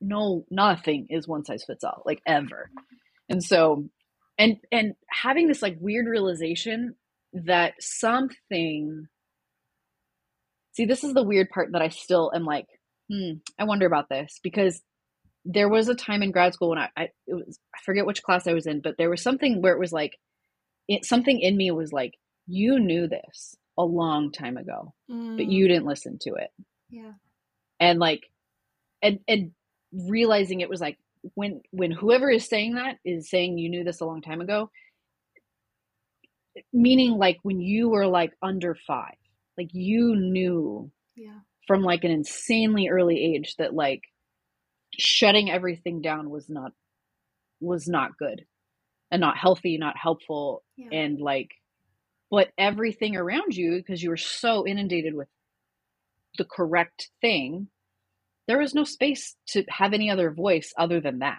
no nothing is one size fits all like ever. And so and and having this like weird realization that something see this is the weird part that i still am like hmm i wonder about this because there was a time in grad school when I, I it was I forget which class I was in, but there was something where it was like it, something in me was like, you knew this a long time ago, mm. but you didn't listen to it. Yeah. And like, and, and realizing it was like, when, when whoever is saying that is saying you knew this a long time ago, meaning like when you were like under five, like you knew yeah. From like an insanely early age that like shutting everything down was not was not good and not healthy, not helpful, yeah. and like, but everything around you, because you were so inundated with the correct thing, there was no space to have any other voice other than that.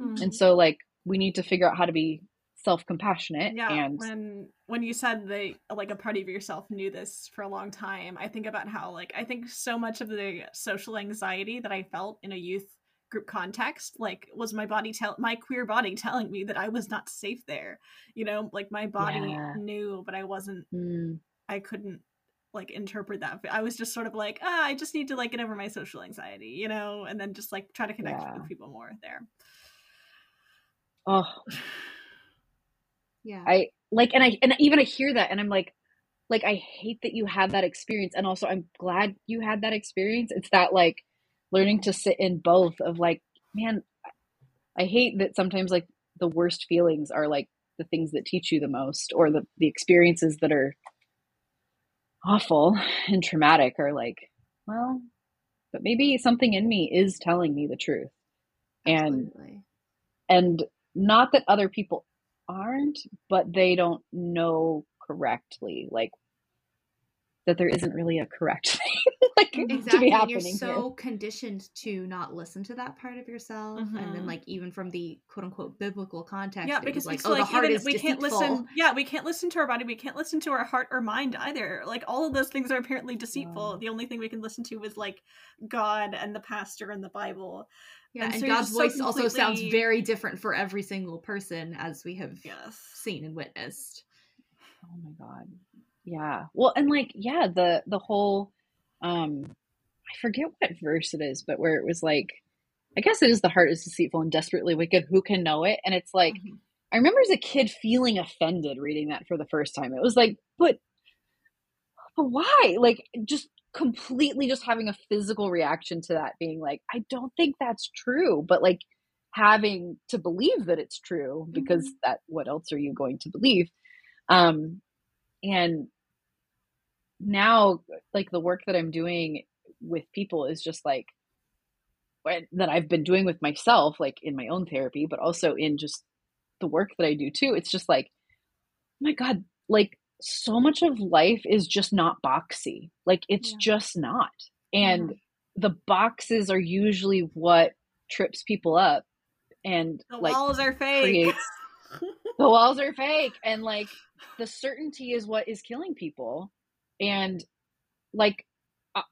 Mm-hmm. And so, like, we need to figure out how to be self-compassionate yeah and when when you said that like a part of yourself knew this for a long time i think about how like i think so much of the social anxiety that i felt in a youth group context like was my body tell my queer body telling me that i was not safe there you know like my body yeah. knew but i wasn't mm. i couldn't like interpret that i was just sort of like ah i just need to like get over my social anxiety you know and then just like try to connect yeah. with people more there oh yeah. I like and i and even i hear that and i'm like like i hate that you had that experience and also i'm glad you had that experience. It's that like learning to sit in both of like man i hate that sometimes like the worst feelings are like the things that teach you the most or the the experiences that are awful and traumatic are like well but maybe something in me is telling me the truth. Absolutely. and and not that other people aren't but they don't know correctly like that there isn't really a correct thing like exactly. to be happening. You're so here. conditioned to not listen to that part of yourself, mm-hmm. and then mm-hmm. like even from the quote unquote biblical context, yeah, because like oh, like, the heart is we deceitful. can't listen. Yeah, we can't listen to our body. We can't listen to our heart or mind either. Like all of those things are apparently deceitful. Wow. The only thing we can listen to is like God and the pastor and the Bible. Yeah, and, and so God's voice so completely... also sounds very different for every single person, as we have yes. seen and witnessed. Oh my god yeah well and like yeah the the whole um i forget what verse it is but where it was like i guess it is the heart is deceitful and desperately wicked who can know it and it's like mm-hmm. i remember as a kid feeling offended reading that for the first time it was like but but why like just completely just having a physical reaction to that being like i don't think that's true but like having to believe that it's true because mm-hmm. that what else are you going to believe um and now like the work that i'm doing with people is just like that i've been doing with myself like in my own therapy but also in just the work that i do too it's just like oh my god like so much of life is just not boxy. Like it's yeah. just not. And yeah. the boxes are usually what trips people up and the like walls are fake. creates the walls are fake. And like the certainty is what is killing people. And like uh,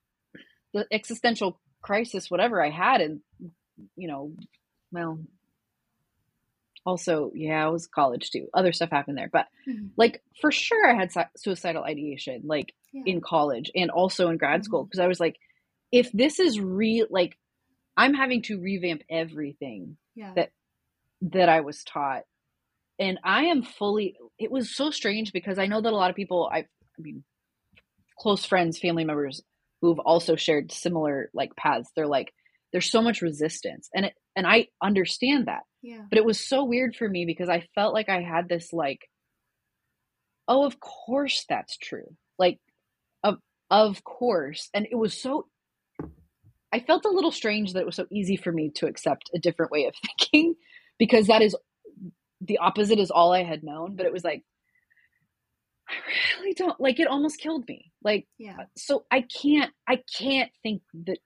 the existential crisis whatever i had and you know well also yeah i was college too other stuff happened there but Mhm. like for sure i had su- suicidal ideation like Yeah. in college and also in grad school Mhm. because i was like if this is real like i'm having to revamp everything yeah. that that I was taught. And I am fully it was so strange because I know that a lot of people I I mean close friends, family members who've also shared similar like paths. They're like there's so much resistance. And it and I understand that. Yeah. But it was so weird for me because I felt like I had this like oh of course that's true. Like of of course. And it was so I felt a little strange that it was so easy for me to accept a different way of thinking because that is the opposite is all I had known. But it was like, I really don't like it almost killed me. Like, Yeah. Uh, so I can't, I can't think that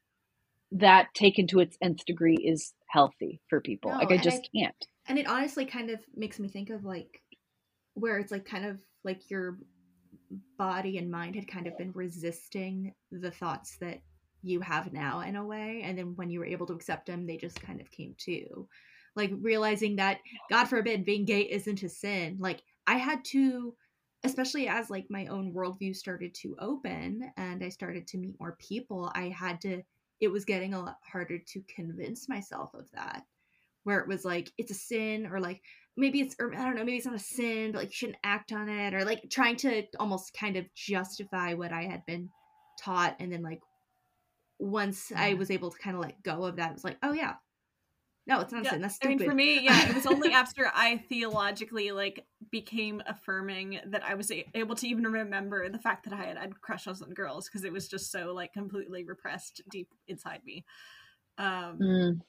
that taken to its nth degree is healthy for people. No, like, I just I- can't. And it honestly kind of makes me think of like where it's like kind of like your body and mind had kind of been resisting the thoughts that you have now in a way and then when you were able to accept them they just kind of came to like realizing that god forbid being gay isn't a sin like i had to especially as like my own worldview started to open and i started to meet more people i had to it was getting a lot harder to convince myself of that where it was like it's a sin or like maybe it's or i don't know maybe it's not a sin but like you shouldn't act on it or like trying to almost kind of justify what i had been taught and then like once i mm-hmm. was able to kind of let go of that it was like oh yeah no it's not Yeah, sin that's I mean, for me, yeah, it was only after I theologically like became affirming that I was a- able to even remember the fact that I had had crushes on girls because it was just so like completely repressed deep inside me. Um, Mm.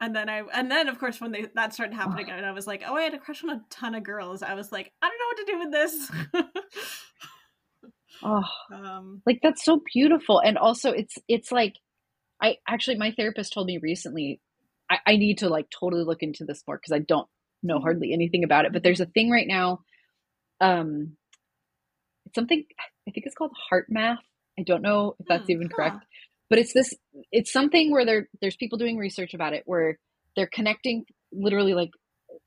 and then I, and then of course when they that started happening, and I was like, oh, I had a crush on a ton of girls. I was like, I don't know what to do with this. Oh, um, like that's so beautiful and also it's it's like i actually my therapist told me recently i, I need to like totally look into this more because i don't know Mhm. hardly anything about it but there's a thing right now um it's something i think it's called HeartMath i don't know if that's Hmm, even huh. correct but it's this it's something where there there's people doing research about it where they're connecting literally like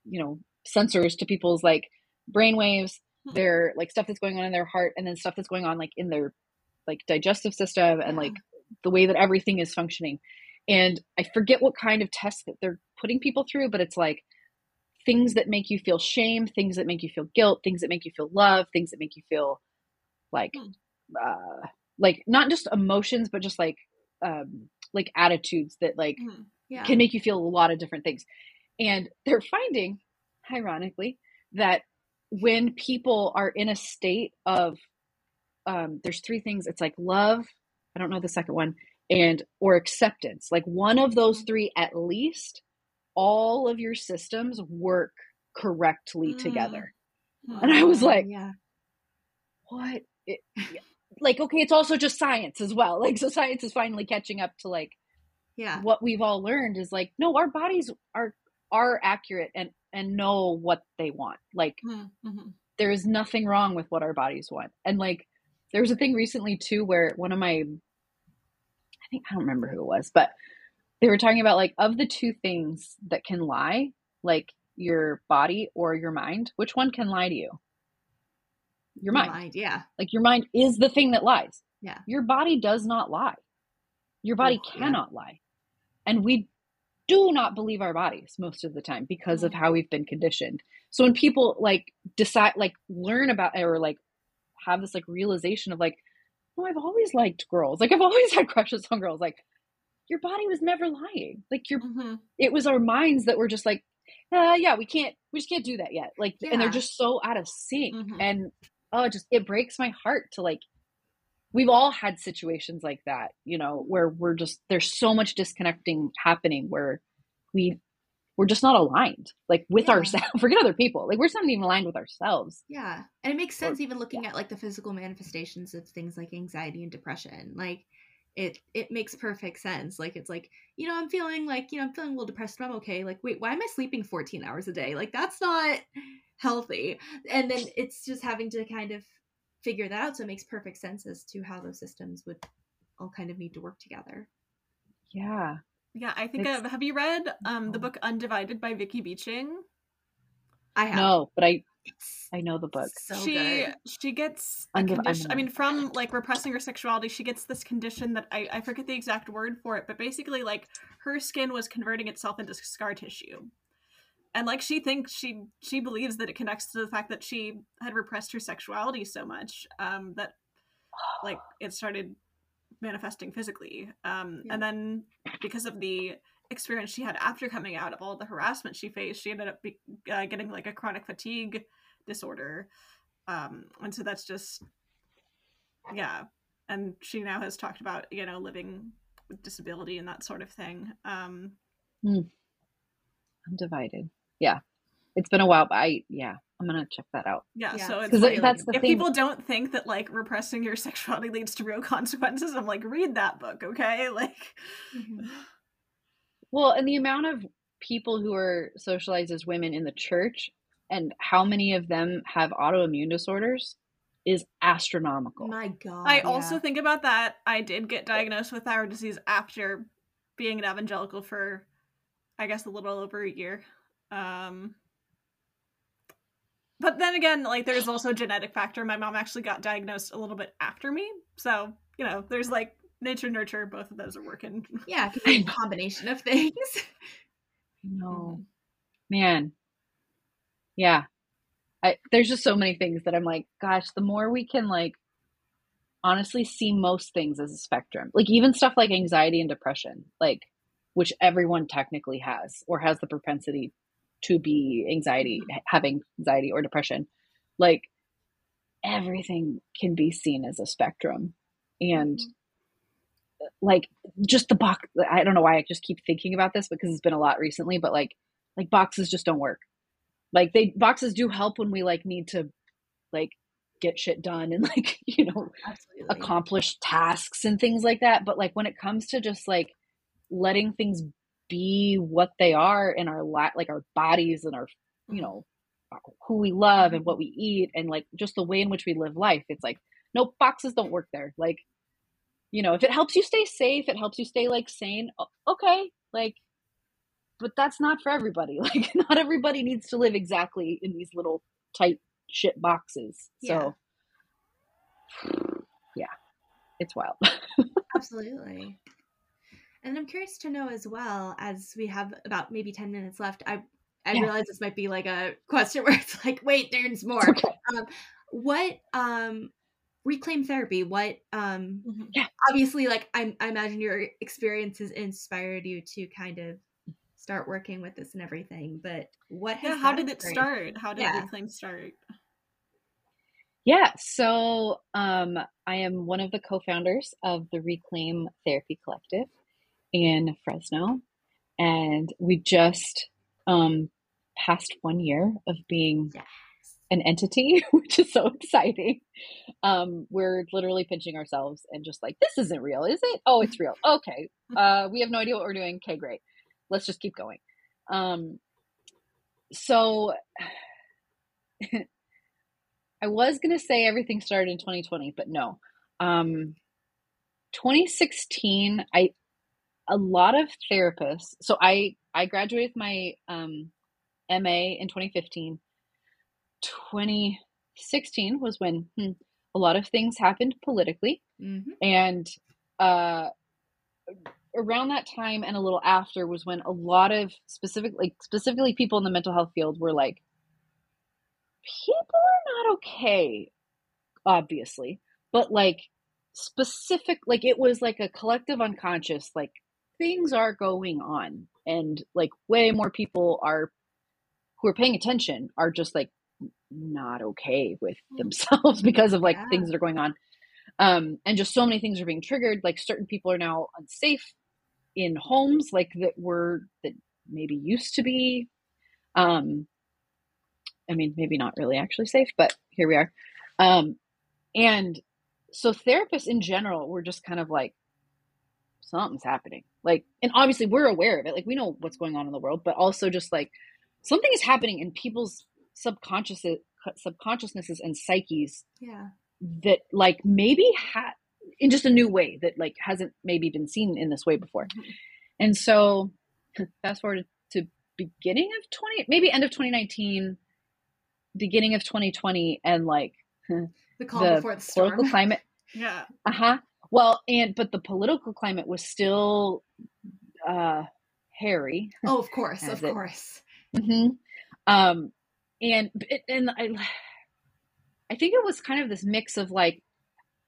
you know sensors to people's like brain waves Hmm. their like stuff that's going on in their heart and then stuff that's going on like in their like digestive system and Yeah. like the way that everything is functioning and i forget what kind of tests that they're putting people through but it's like things that make you feel shame things that make you feel guilt things that make you feel love things that make you feel like Hmm. uh like not just emotions but just like um like attitudes that like mhm. yeah can make you feel a lot of different things. And they're finding, ironically, that when people are in a state of, um, there's three things. It's like love. I don't know the second one, and or acceptance. Like one of those Mhm. three, at least, all of your systems work correctly Mm. together. And I was Oh, like, yeah What? It, like, okay, it's also just science as well. Like, so science is finally catching up to like yeah what we've all learned is like no our bodies are are accurate and and know what they want like Mhm, mhm. there is nothing wrong with what our bodies want and like there was a thing recently too where one of my think i don't remember who it was but they were talking about like of the two things that can lie like your body or your mind which one can lie to you your mind yeah like your mind is the thing that lies. Yeah. Your body does not lie. Your body Oh, yeah. cannot lie. And we do not believe our bodies most of the time because of Mm. how we've been conditioned. So when people like decide like learn about or like have this like realization of like, oh, I've always liked girls. Like I've always had crushes on girls. Like your body was never lying. Like your Mhm. it was our minds that were just like, uh, yeah, we can't, we just can't do that yet. Like, and they're just so out of sync. Mhm. And oh, it just it breaks my heart to like. We've all had situations like that, you know, where we're just there's so much disconnecting happening where we we're just not aligned, like with Yeah. ourselves. Forget other people, like we're just not even aligned with ourselves. Yeah. And it makes Or- sense even looking at like the physical manifestations of things like anxiety and depression. Like it it makes perfect sense. Like it's like, you know, I'm feeling like, you know, I'm feeling a little depressed, but I'm okay. Like, wait, why am I sleeping 14 hours a day? Like that's not healthy and then it's just having to kind of figure that out so it makes perfect sense as to how those systems would all kind of need to work together yeah yeah i think It's- of have you read um the book undivided by vicky beeching? I have. No but i i know the book. so she good. She gets a Undiv- I condition i mean from like repressing her sexuality she gets this condition that I, I forget the exact word for it but basically like her skin was converting itself into scar tissue. And like she thinks she she believes that it connects to the fact that she had repressed her sexuality so much um that like it started manifesting physically. Um Yeah. and then because of the experience she had after coming out of all the harassment she faced she ended up be, uh, getting like a chronic fatigue disorder. Um and so that's just yeah. And she now has talked about you know living with disability and that sort of thing. Um i'm divided yeah. It's been a while but i yeah i'm gonna check that out yeah, Yeah, so it's because like, that's the if thing people don't think that like repressing your sexuality leads to real consequences i'm like read that book okay like Mhm. Well, and the amount of people who are socialized as women in the church and how many of them have autoimmune disorders is astronomical. my god I yeah. also think about that. I did get diagnosed with thyroid disease after being an evangelical for, I guess, a little over a year. Um, but then again, like there's also a genetic factor. My mom actually got diagnosed a little bit after me, so you know, there's like nature nurture. Both of those are working. yeah it could be a combination of things No. Mm-hmm. Man. Yeah. I there's just so many things that I'm like, gosh, the more we can like honestly see most things as a spectrum. Like even stuff like anxiety and depression, like which everyone technically has or has the propensity to be anxiety mm-hmm. having anxiety or depression. Like everything can be seen as a spectrum. And mm-hmm. like just the box i don't know why i just keep thinking about this because it's been a lot recently but like like boxes just don't work like they boxes do help when we like need to like get shit done and like you know absolutely accomplish tasks and things like that but like when it comes to just like letting things be what they are in our li- like our bodies and our you mm-hmm. know uh, who we love and mm-hmm. what we eat and like just the way in which we live life. It's like nope boxes don't work there. Like you know if it helps you stay safe it helps you stay like sane okay like but that's not for everybody. Like not everybody needs to live exactly in these little tight shit boxes. So yeah it's wild. Absolutely. And I'm curious to know as well, as we have about maybe 10 minutes left, I I Yeah. realize this might be like a question where it's like, wait, there's more. Okay. Um, what um reclaim therapy, what um Mhm. Yeah. obviously like I, I imagine your experiences inspired you to kind of start working with this and everything, but what has Yeah, how did it experience- start? How did Yeah. Reclaim start? Yeah, so um, I am one of the co-founders of the Reclaim Therapy Collective in Fresno, and we just um, passed one year of being Yes. an entity, which is so exciting. Um, we're literally pinching ourselves and just like, this isn't real, is it? Oh, it's real. Okay, uh, we have no idea what we're doing. Okay, great. Let's just keep going. Um, so I was going to say everything started in 2020, but no. Um, 2016, I a lot of therapists. So I I graduated with my um, MA in 2015. 2016 was when hmm, a lot of things happened politically, Mhm. and uh, around that time and a little after was when a lot of specific like specifically people in the mental health field were like people are not okay obviously but like specific like it was like a collective unconscious like things are going on and like way more people are who are paying attention are just like not okay with themselves because of like Yeah. things that are going on. Um and just so many things are being triggered like certain people are now unsafe in homes like that were that maybe used to be. Um i mean maybe not really actually safe but here we are. Um and so therapists in general were just kind of like something's happening like and obviously we're aware of it like we know what's going on in the world but also just like something is happening in people's subconscious subconsciousnesses and psyches Yeah. that like maybe had in just a new way that like hasn't maybe been seen in this way before. Mhm. And so fast forward to beginning of 20 maybe end of 2019 beginning of 2020 and like The calm the before the storm. climate Yeah. uh-huh well and but the political climate was still uh hairy oh, of course, of it- course. hmm Um, and and I, I think it was kind of this mix of like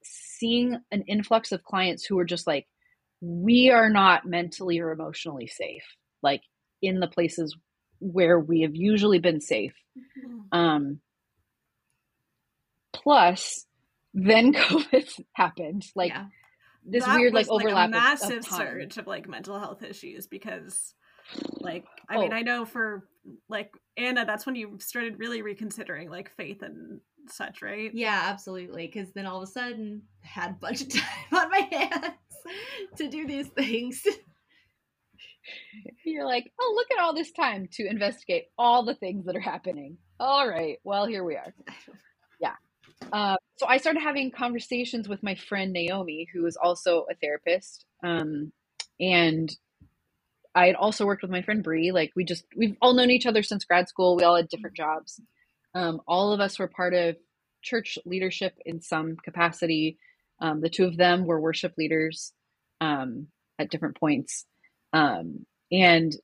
seeing an influx of clients who were just like, we are not mentally or emotionally safe, like in the places where we have usually been safe. Um, plus, then COVID happened, like yeah. this That weird like was, overlap a massive of, time. surge of like mental health issues because like i Oh. mean i know for like anna that's when you started really reconsidering like faith and such right Yeah, absolutely. Because then all of a sudden, I had a bunch of time on my hands to do these things. You're like, oh, look at all this time to investigate all the things that are happening. All right, well, here we are. Uh, so I started having conversations with my friend Naomi, who is also a therapist, um, and I had also worked with my friend Bree. Like we just we've all known each other since grad school. We all had different jobs. Um, all of us were part of church leadership in some capacity. Um, the two of them were worship leaders um, at different points, um, and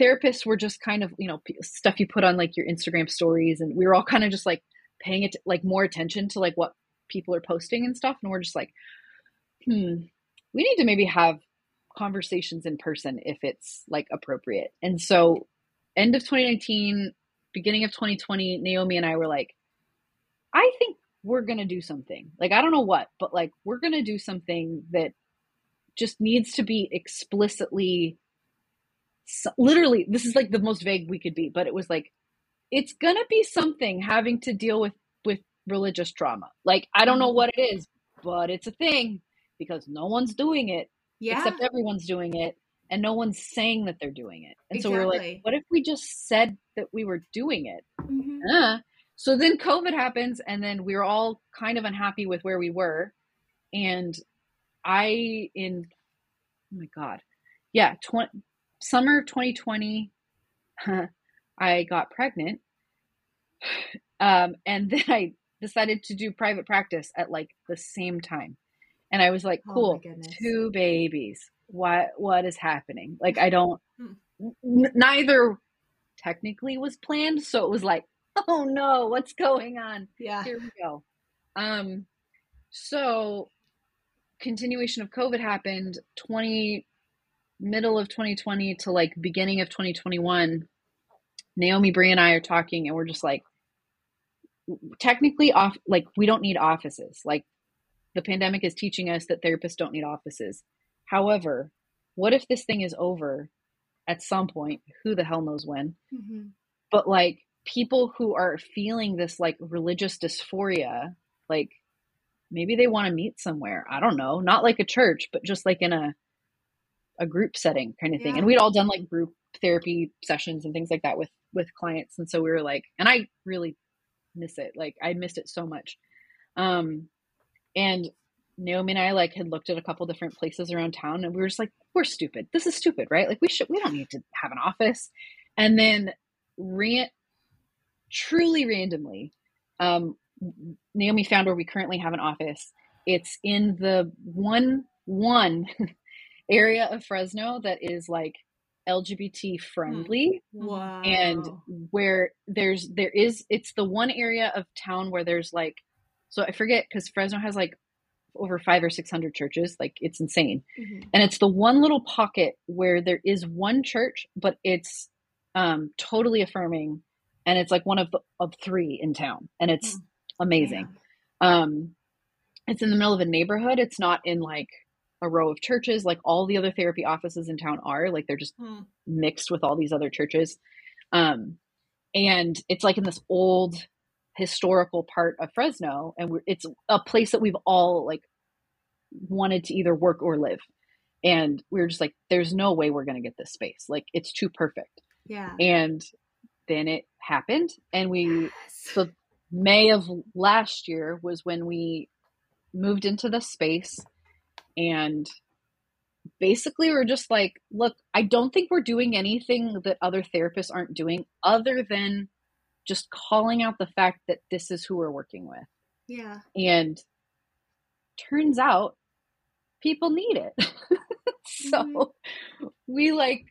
therapists were just kind of you know stuff you put on like your Instagram stories, and we were all kind of just like paying it like more attention to like what people are posting and stuff, and we're just like, hmm, we need to maybe have conversations in person if it's like appropriate. And so, end of 2019, beginning of 2020, Naomi and I were like, I think we're to do something. Like, I don't know what, but like, we're to do something that just needs to be explicitly, literally, this is like the most vague we could be, but it was like, it's going to be something having to deal with, with religious trauma. Like, I don't know what it is, but it's a thing because no one's doing it Yeah. except everyone's doing it and no one's saying that they're doing it. And so we're like, what if we just said that we were doing it? Mhm. Uh, so then COVID happens and then we're all kind of unhappy with where we were. And I, in, oh my God, yeah, tw- summer of 2020, I got pregnant. Um, and then I decided to do private practice at like the same time. And I was like, Oh cool, goodness. two babies. What what is happening? Like I don't Hmm. n- neither technically was planned, so it was like, oh no, what's going on? Yeah. Here we go. Um so continuation of COVID happened 20 middle of 2020 to like beginning of 2021. Naomi Bree and I are talking and we're just like technically off like we don't need offices. Like the pandemic is teaching us that therapists don't need offices. However, what if this thing is over at some point? Who the hell knows when? Mhm. But like people who are feeling this like religious dysphoria, like maybe they want to meet somewhere. I don't know, not like a church, but just like in a a group setting kind of thing. Yeah. And we'd all done like group therapy sessions and things like that with with clients. And so we were like, and I really miss it. Like I missed it so much. Um and Naomi and I like had looked at a couple different places around town and we were just like, we're stupid. This is stupid, right? Like we should we don't need to have an office. And then ran truly randomly, um, Naomi found where we currently have an office. It's in the one one area of Fresno that is like LGBT friendly Wow. and where there's there is it's the one area of town where there's like so I forget because Fresno has like over five or six hundred churches like it's insane. Mhm. and it's the one little pocket where there is one church but it's um totally affirming and it's like one of the of three in town and it's amazing. Um it's in the middle of a neighborhood it's not in like a row of churches like all the other therapy offices in town are like they're just Hmm. mixed with all these other churches um and it's like in this old historical part of fresno and we're, it's a place that we've all like wanted to either work or live and we were just like there's no way we're going to get this space like it's too perfect Yeah. and then it happened and we Yes. so May of last year was when we moved into the space and basically we're just like look I don't think we're doing anything that other therapists aren't doing other than just calling out the fact that this is who we're working with yeah. and turns out people need it so Mhm. we like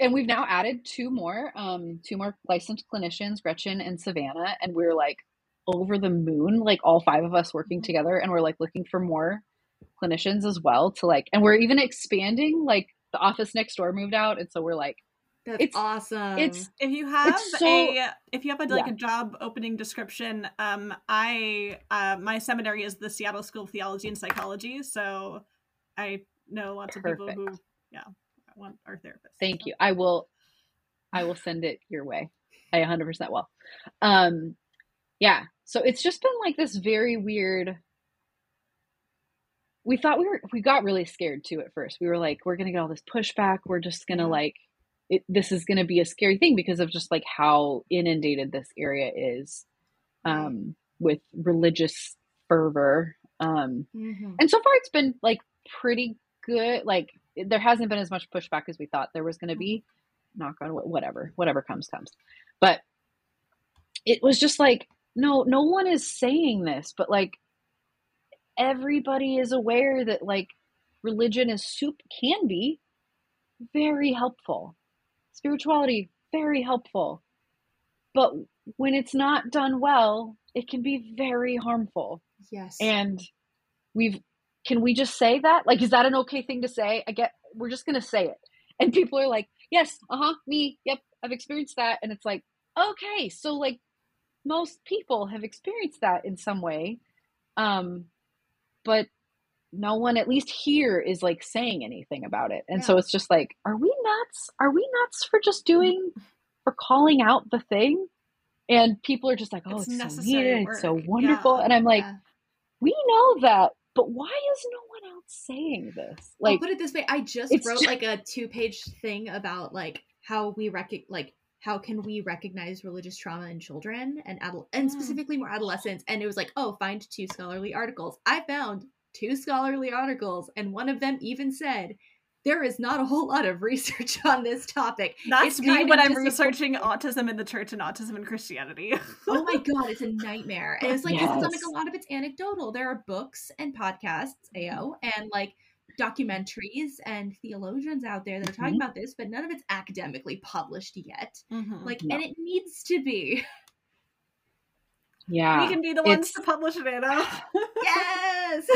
and we've now added two more um two more licensed clinicians gretchen and savannah and we're like over the moon like all five of us working together and we're like looking for more clinicians as well to like and we're even expanding like the office next door moved out and so we're like That's It's- awesome. it's If you have so- a if you have a, like Yeah. a job opening description, um, I uh, my seminary is the Seattle School of Theology and Psychology, so I know lots of people who Perfect. yeah want our therapists. Thank you. I will I will send it your way. I 100% will. Um yeah. So it's just been like this very weird we thought we were we got really scared too at first. We were like we're going to get all this pushback. We're just going to like it, this is going to be a scary thing because of just like how inundated this area is um with religious fervor. Um Mhm. and so far it's been like pretty good like there hasn't been as much pushback as we thought there was going to be knock on whatever whatever comes comes but it was just like no no one is saying this but like everybody is aware that like religion is soup can be very helpful. Spirituality very helpful. But when it's not done well it can be very harmful. Yes. and we've can we just say that? Like is that an okay thing to say? I get we're just gonna say it. And people are like yes uh-huh me yep i've experienced that. And it's like okay so like most people have experienced that in some way. Um but no one at least here is like saying anything about it. And so it's just like are we nuts? Are we nuts for just mm-hmm. doing for calling out the thing? And people are just like oh It's it's, so necessary needed it's so wonderful. Yeah. and i'm like Yeah. we know that but why is no one else saying this? I'll like put it this way: I just wrote ju- like a two-page thing about like how we rec like how can we recognize religious trauma in children and adult and Mm. specifically more adolescents. And it was like, oh, find two scholarly articles. I found two scholarly articles, and one of them even said there is not a whole lot of research on this topic. That's It's me when I'm researching autism in the church and autism in Christianity. oh my god, it's a nightmare. And it's like 'cause it's like Yes. a lot of it's anecdotal. There are books and podcasts, AO, and like documentaries and theologians out there that are talking about this, but none of it's academically published yet. Mhm. Like, No. and it needs to be. yeah we can be the ones it's- to publish it, Anna. yes.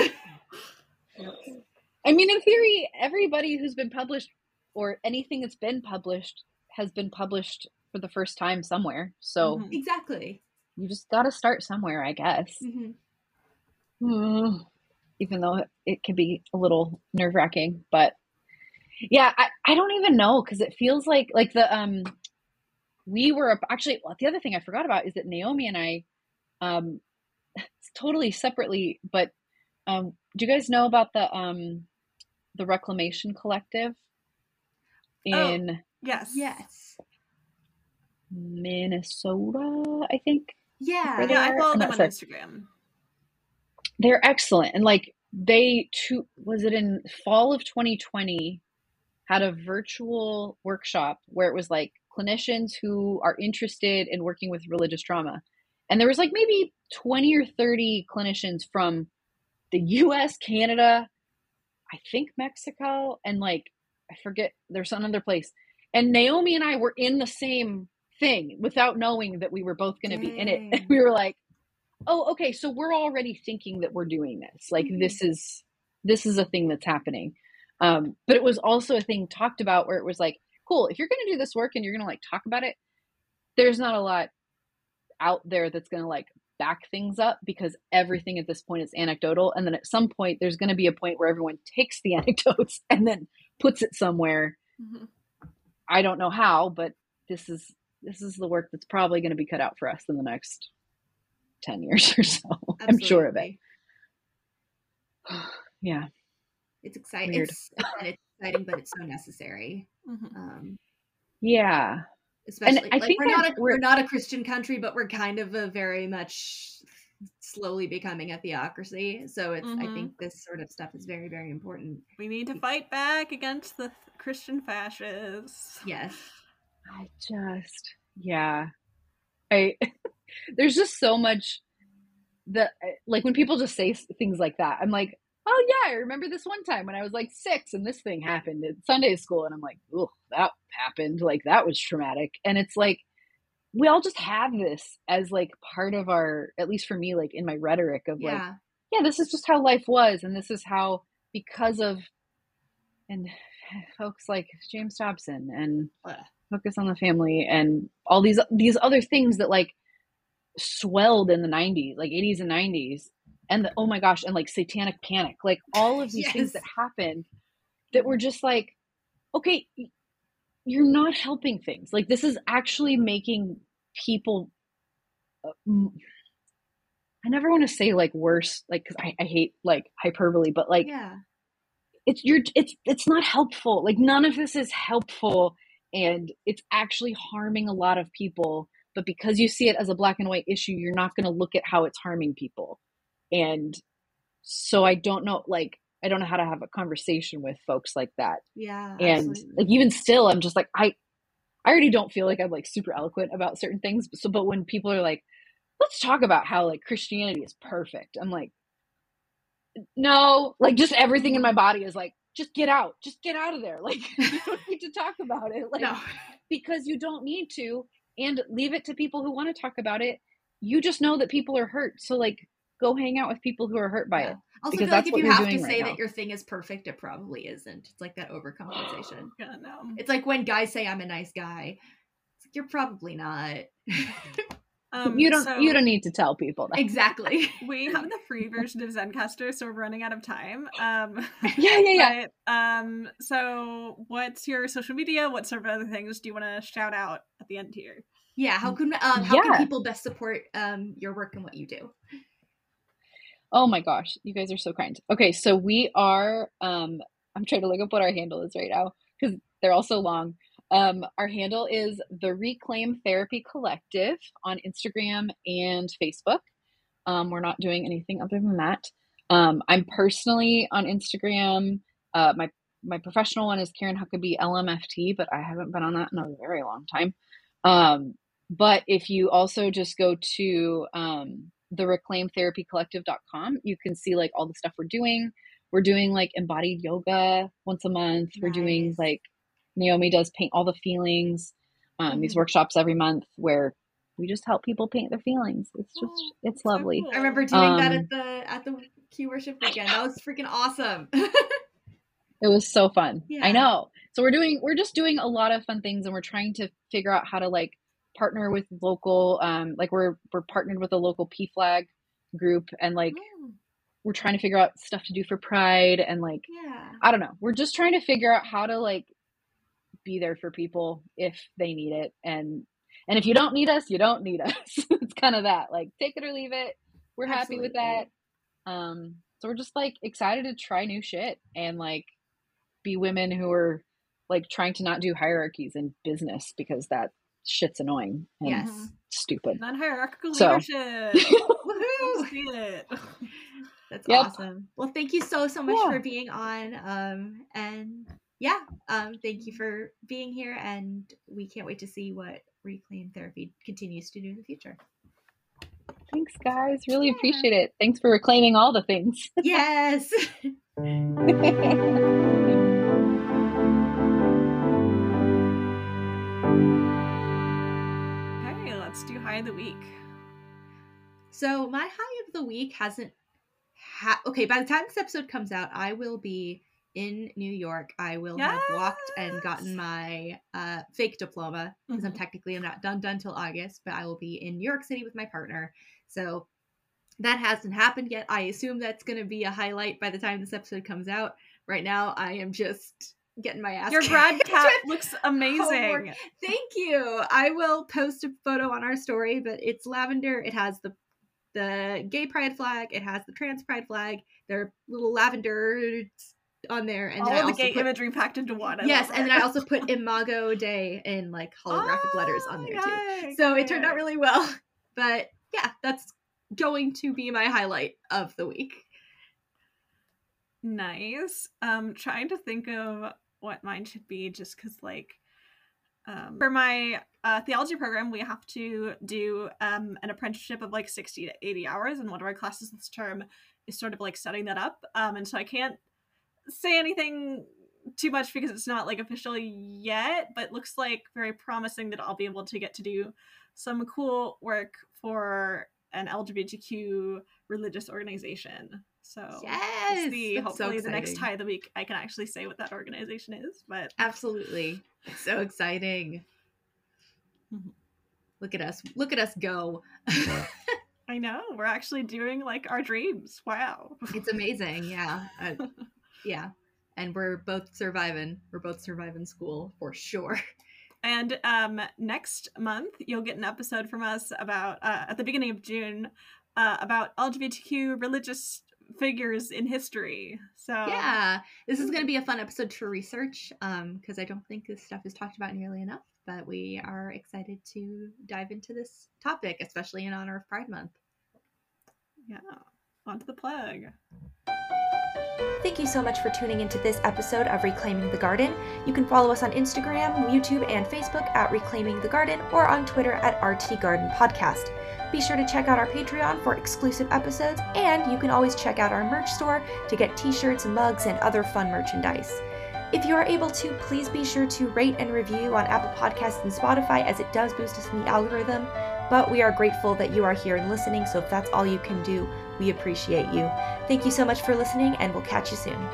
i mean in theory everybody who's been published or anything that's been published has been published for the first time somewhere so Mhm. exactly. you just got to start somewhere i guess hmm Mm, even though it, it can be a little nerve wracking, but yeah, I, I don't even know because it feels like like the um we were actually well, the other thing I forgot about is that Naomi and I um totally separately, but um do you guys know about the um the Reclamation Collective Oh. in yes. Yes. Minnesota, I think? Yeah. Yeah, I follow I'm them on. Instagram. They're excellent. And like they two was it in fall of 2020 had a virtual workshop where it was like clinicians who are interested in working with religious trauma. And there was like maybe 20 or 30 clinicians from the US Canada I think Mexico and like I forget there's another place. And Naomi and I were in the same thing without knowing that we were both going to be in it. And we were like oh okay so we're already thinking that we're doing this like Mhm. this is this is a thing that's happening um but it was also a thing talked about where it was like cool if you're going to do this work and you're going to like talk about it there's not a lot out there that's going to like back things up because everything at this point is anecdotal and then at some point there's going to be a point where everyone takes the anecdotes and then puts it somewhere Mhm. i don't know how but this is this is the work that's probably going to be cut out for us in the next 10 years or so i'm sure of it yeah It's exciting. Weird. It's, it's exciting, but it's so necessary. Mhm. Um, yeah especially I like think we're not a we're- we're not a Christian country, but we're kind of a very much slowly becoming a theocracy. So it's I Mhm. think this sort of stuff is very very important. We need to fight back against the Christian fascists. Yes. I just, yeah. I, there's just so much that, like, when people just say things like that, I'm like, oh, yeah, I remember this one time when I was like six and this thing happened at Sunday school. And I'm like, oh, that happened. Like, that was traumatic. And it's like, we all just have this as like part of our, at least for me, like in my rhetoric of like, Yeah. yeah, this is just how life was, and this is how because of and folks like James Dobson and. Focus on the Family and all these these other things that like swelled in the 90s, like 80s and 90s, and the, oh my gosh, and like Satanic Panic, like all of these things that happened that were just like, okay, you're not helping things. Like this is actually making people. uh, m- I never want to say like worse, like because I, I hate like hyperbole, but like yeah. it's you're it's it's not helpful. Like none of this is helpful, and it's actually harming a lot of people. But because you see it as a black and white issue, you're not going to look at how it's harming people. And so I don't know, like I don't know how to have a conversation with folks like that Yeah. and absolutely. like even still i'm just like i i already don't feel like i'm like super eloquent about certain things so but when people are like let's talk about how like christianity is perfect i'm like no like just everything in my body is like just get out just get out of there like you don't need to talk about it like no. because you don't need to and leave it to people who want to talk about it you just know that people are hurt so like go hang out with people who are hurt by Yeah. it Also, because feel like that's if what you you're have to doing right say that your thing is perfect, it probably isn't. It's like that overcompensation. Yeah, no. it's like when guys say I'm a nice guy. It's like, you're probably not. Um, you don't so you don't need to tell people that exactly. We have the free version of Zencastr, so we're running out of time. Um, yeah yeah yeah But, um, so what's your social media? What sort of other things do you want to shout out at the end here? Yeah. How can um how Yeah. can people best support um your work and what you do? Oh my gosh, you guys are so kind. Okay, so we are um I'm trying to look up what our handle is right now because they're all so long. Um our handle is the Reclaim Therapy Collective on Instagram and Facebook. Um we're not doing anything other than that. Um I'm personally on Instagram. Uh my my professional one is Karen Huckaby LMFT, but I haven't been on that in a very long time. Um but if you also just go to um the reclaimtherapycollective.com you can see like all the stuff we're doing we're doing like embodied yoga once a month we're doing like naomi does paint all the feelings um, these Mhm. workshops every month where we just help people paint their feelings it's just Oh, it's so lovely cool. I remember doing that Um, at the at the Q worship weekend. That was freaking awesome. it was so fun Yeah. i know so we're doing we're just doing a lot of fun things and we're trying to figure out how to like partner with local um like we're we're partnered with a local PFLAG group and like Mm, we're trying to figure out stuff to do for pride and like yeah. I don't know. We're just trying to figure out how to like be there for people if they need it and and if you don't need us, you don't need us. it's kind of that. Like take it or leave it. We're happy with that. Um so we're just like excited to try new shit and like be women who are like trying to not do hierarchies in business because that shit's annoying and Yes. stupid. Non-hierarchical So- leadership. Woohoo! It. That's Yep. awesome. Well, thank you so so much Yeah. for being on. Um, and yeah, um, thank you for being here. And we can't wait to see what Reclaim Therapy continues to do in the future. Thanks guys. Really Yeah. appreciate it. Thanks for reclaiming all the things. yes. Okay, let's do high of the week. So my high of the week hasn't. Ha- okay, by the time this episode comes out, I will be in New York. I will have walked and gotten my uh, fake diploma because I'm Mhm. technically I'm not done done till August, but I will be in New York City with my partner. So that hasn't happened yet. I assume that's going to be a highlight by the time this episode comes out. Right now, I am just getting my ass. Your grad cap looks amazing. Thank you. I will post a photo on our story, but it's lavender. It has the the gay pride flag. It has the trans pride flag. They're little lavender on there, and All the gay put, imagery packed into one. I yes, and then I also put Imago Dei in like holographic letters on there too. Ah, yay, So it turned out really well. But yeah, that's going to be my highlight of the week. nice. Um, trying to think of what mine should be, just because like, um, for my uh, theology program, we have to do um an apprenticeship of like sixty to eighty hours, and one of our classes this term is sort of like setting that up. Um, and so I can't say anything too much because it's not like official yet, but looks like very promising that I'll be able to get to do some cool work for an LGBTQ religious organization. So Yes, see. that's so Hopefully, the next tie of the week, I can actually say what that organization is. But Absolutely. It's so exciting. Mhm. Look at us. Look at us go. I know we're actually doing like our dreams. Wow. it's amazing. Yeah. Uh, yeah. And we're both surviving. We're both surviving school for sure. And um, next month, you'll get an episode from us about uh, at the beginning of June uh, about LGBTQ religious figures in history. So Yeah. This is going to be a fun episode to research um because I don't think this stuff is talked about nearly enough, but we are excited to dive into this topic, especially in honor of Pride Month. yeah. On to the plug. Thank you so much for tuning into this episode of Reclaiming the Garden. You can follow us on Instagram, YouTube, and Facebook at Reclaiming the Garden or on Twitter at RT Garden Podcast. Be sure to check out our Patreon for exclusive episodes, and you can always check out our merch store to get t shirts, mugs, and other fun merchandise. If you are able to, please be sure to rate and review on Apple Podcasts and Spotify as it does boost us in the algorithm. But we are grateful that you are here and listening, so if that's all you can do, we appreciate you. Thank you so much for listening, and we'll catch you soon.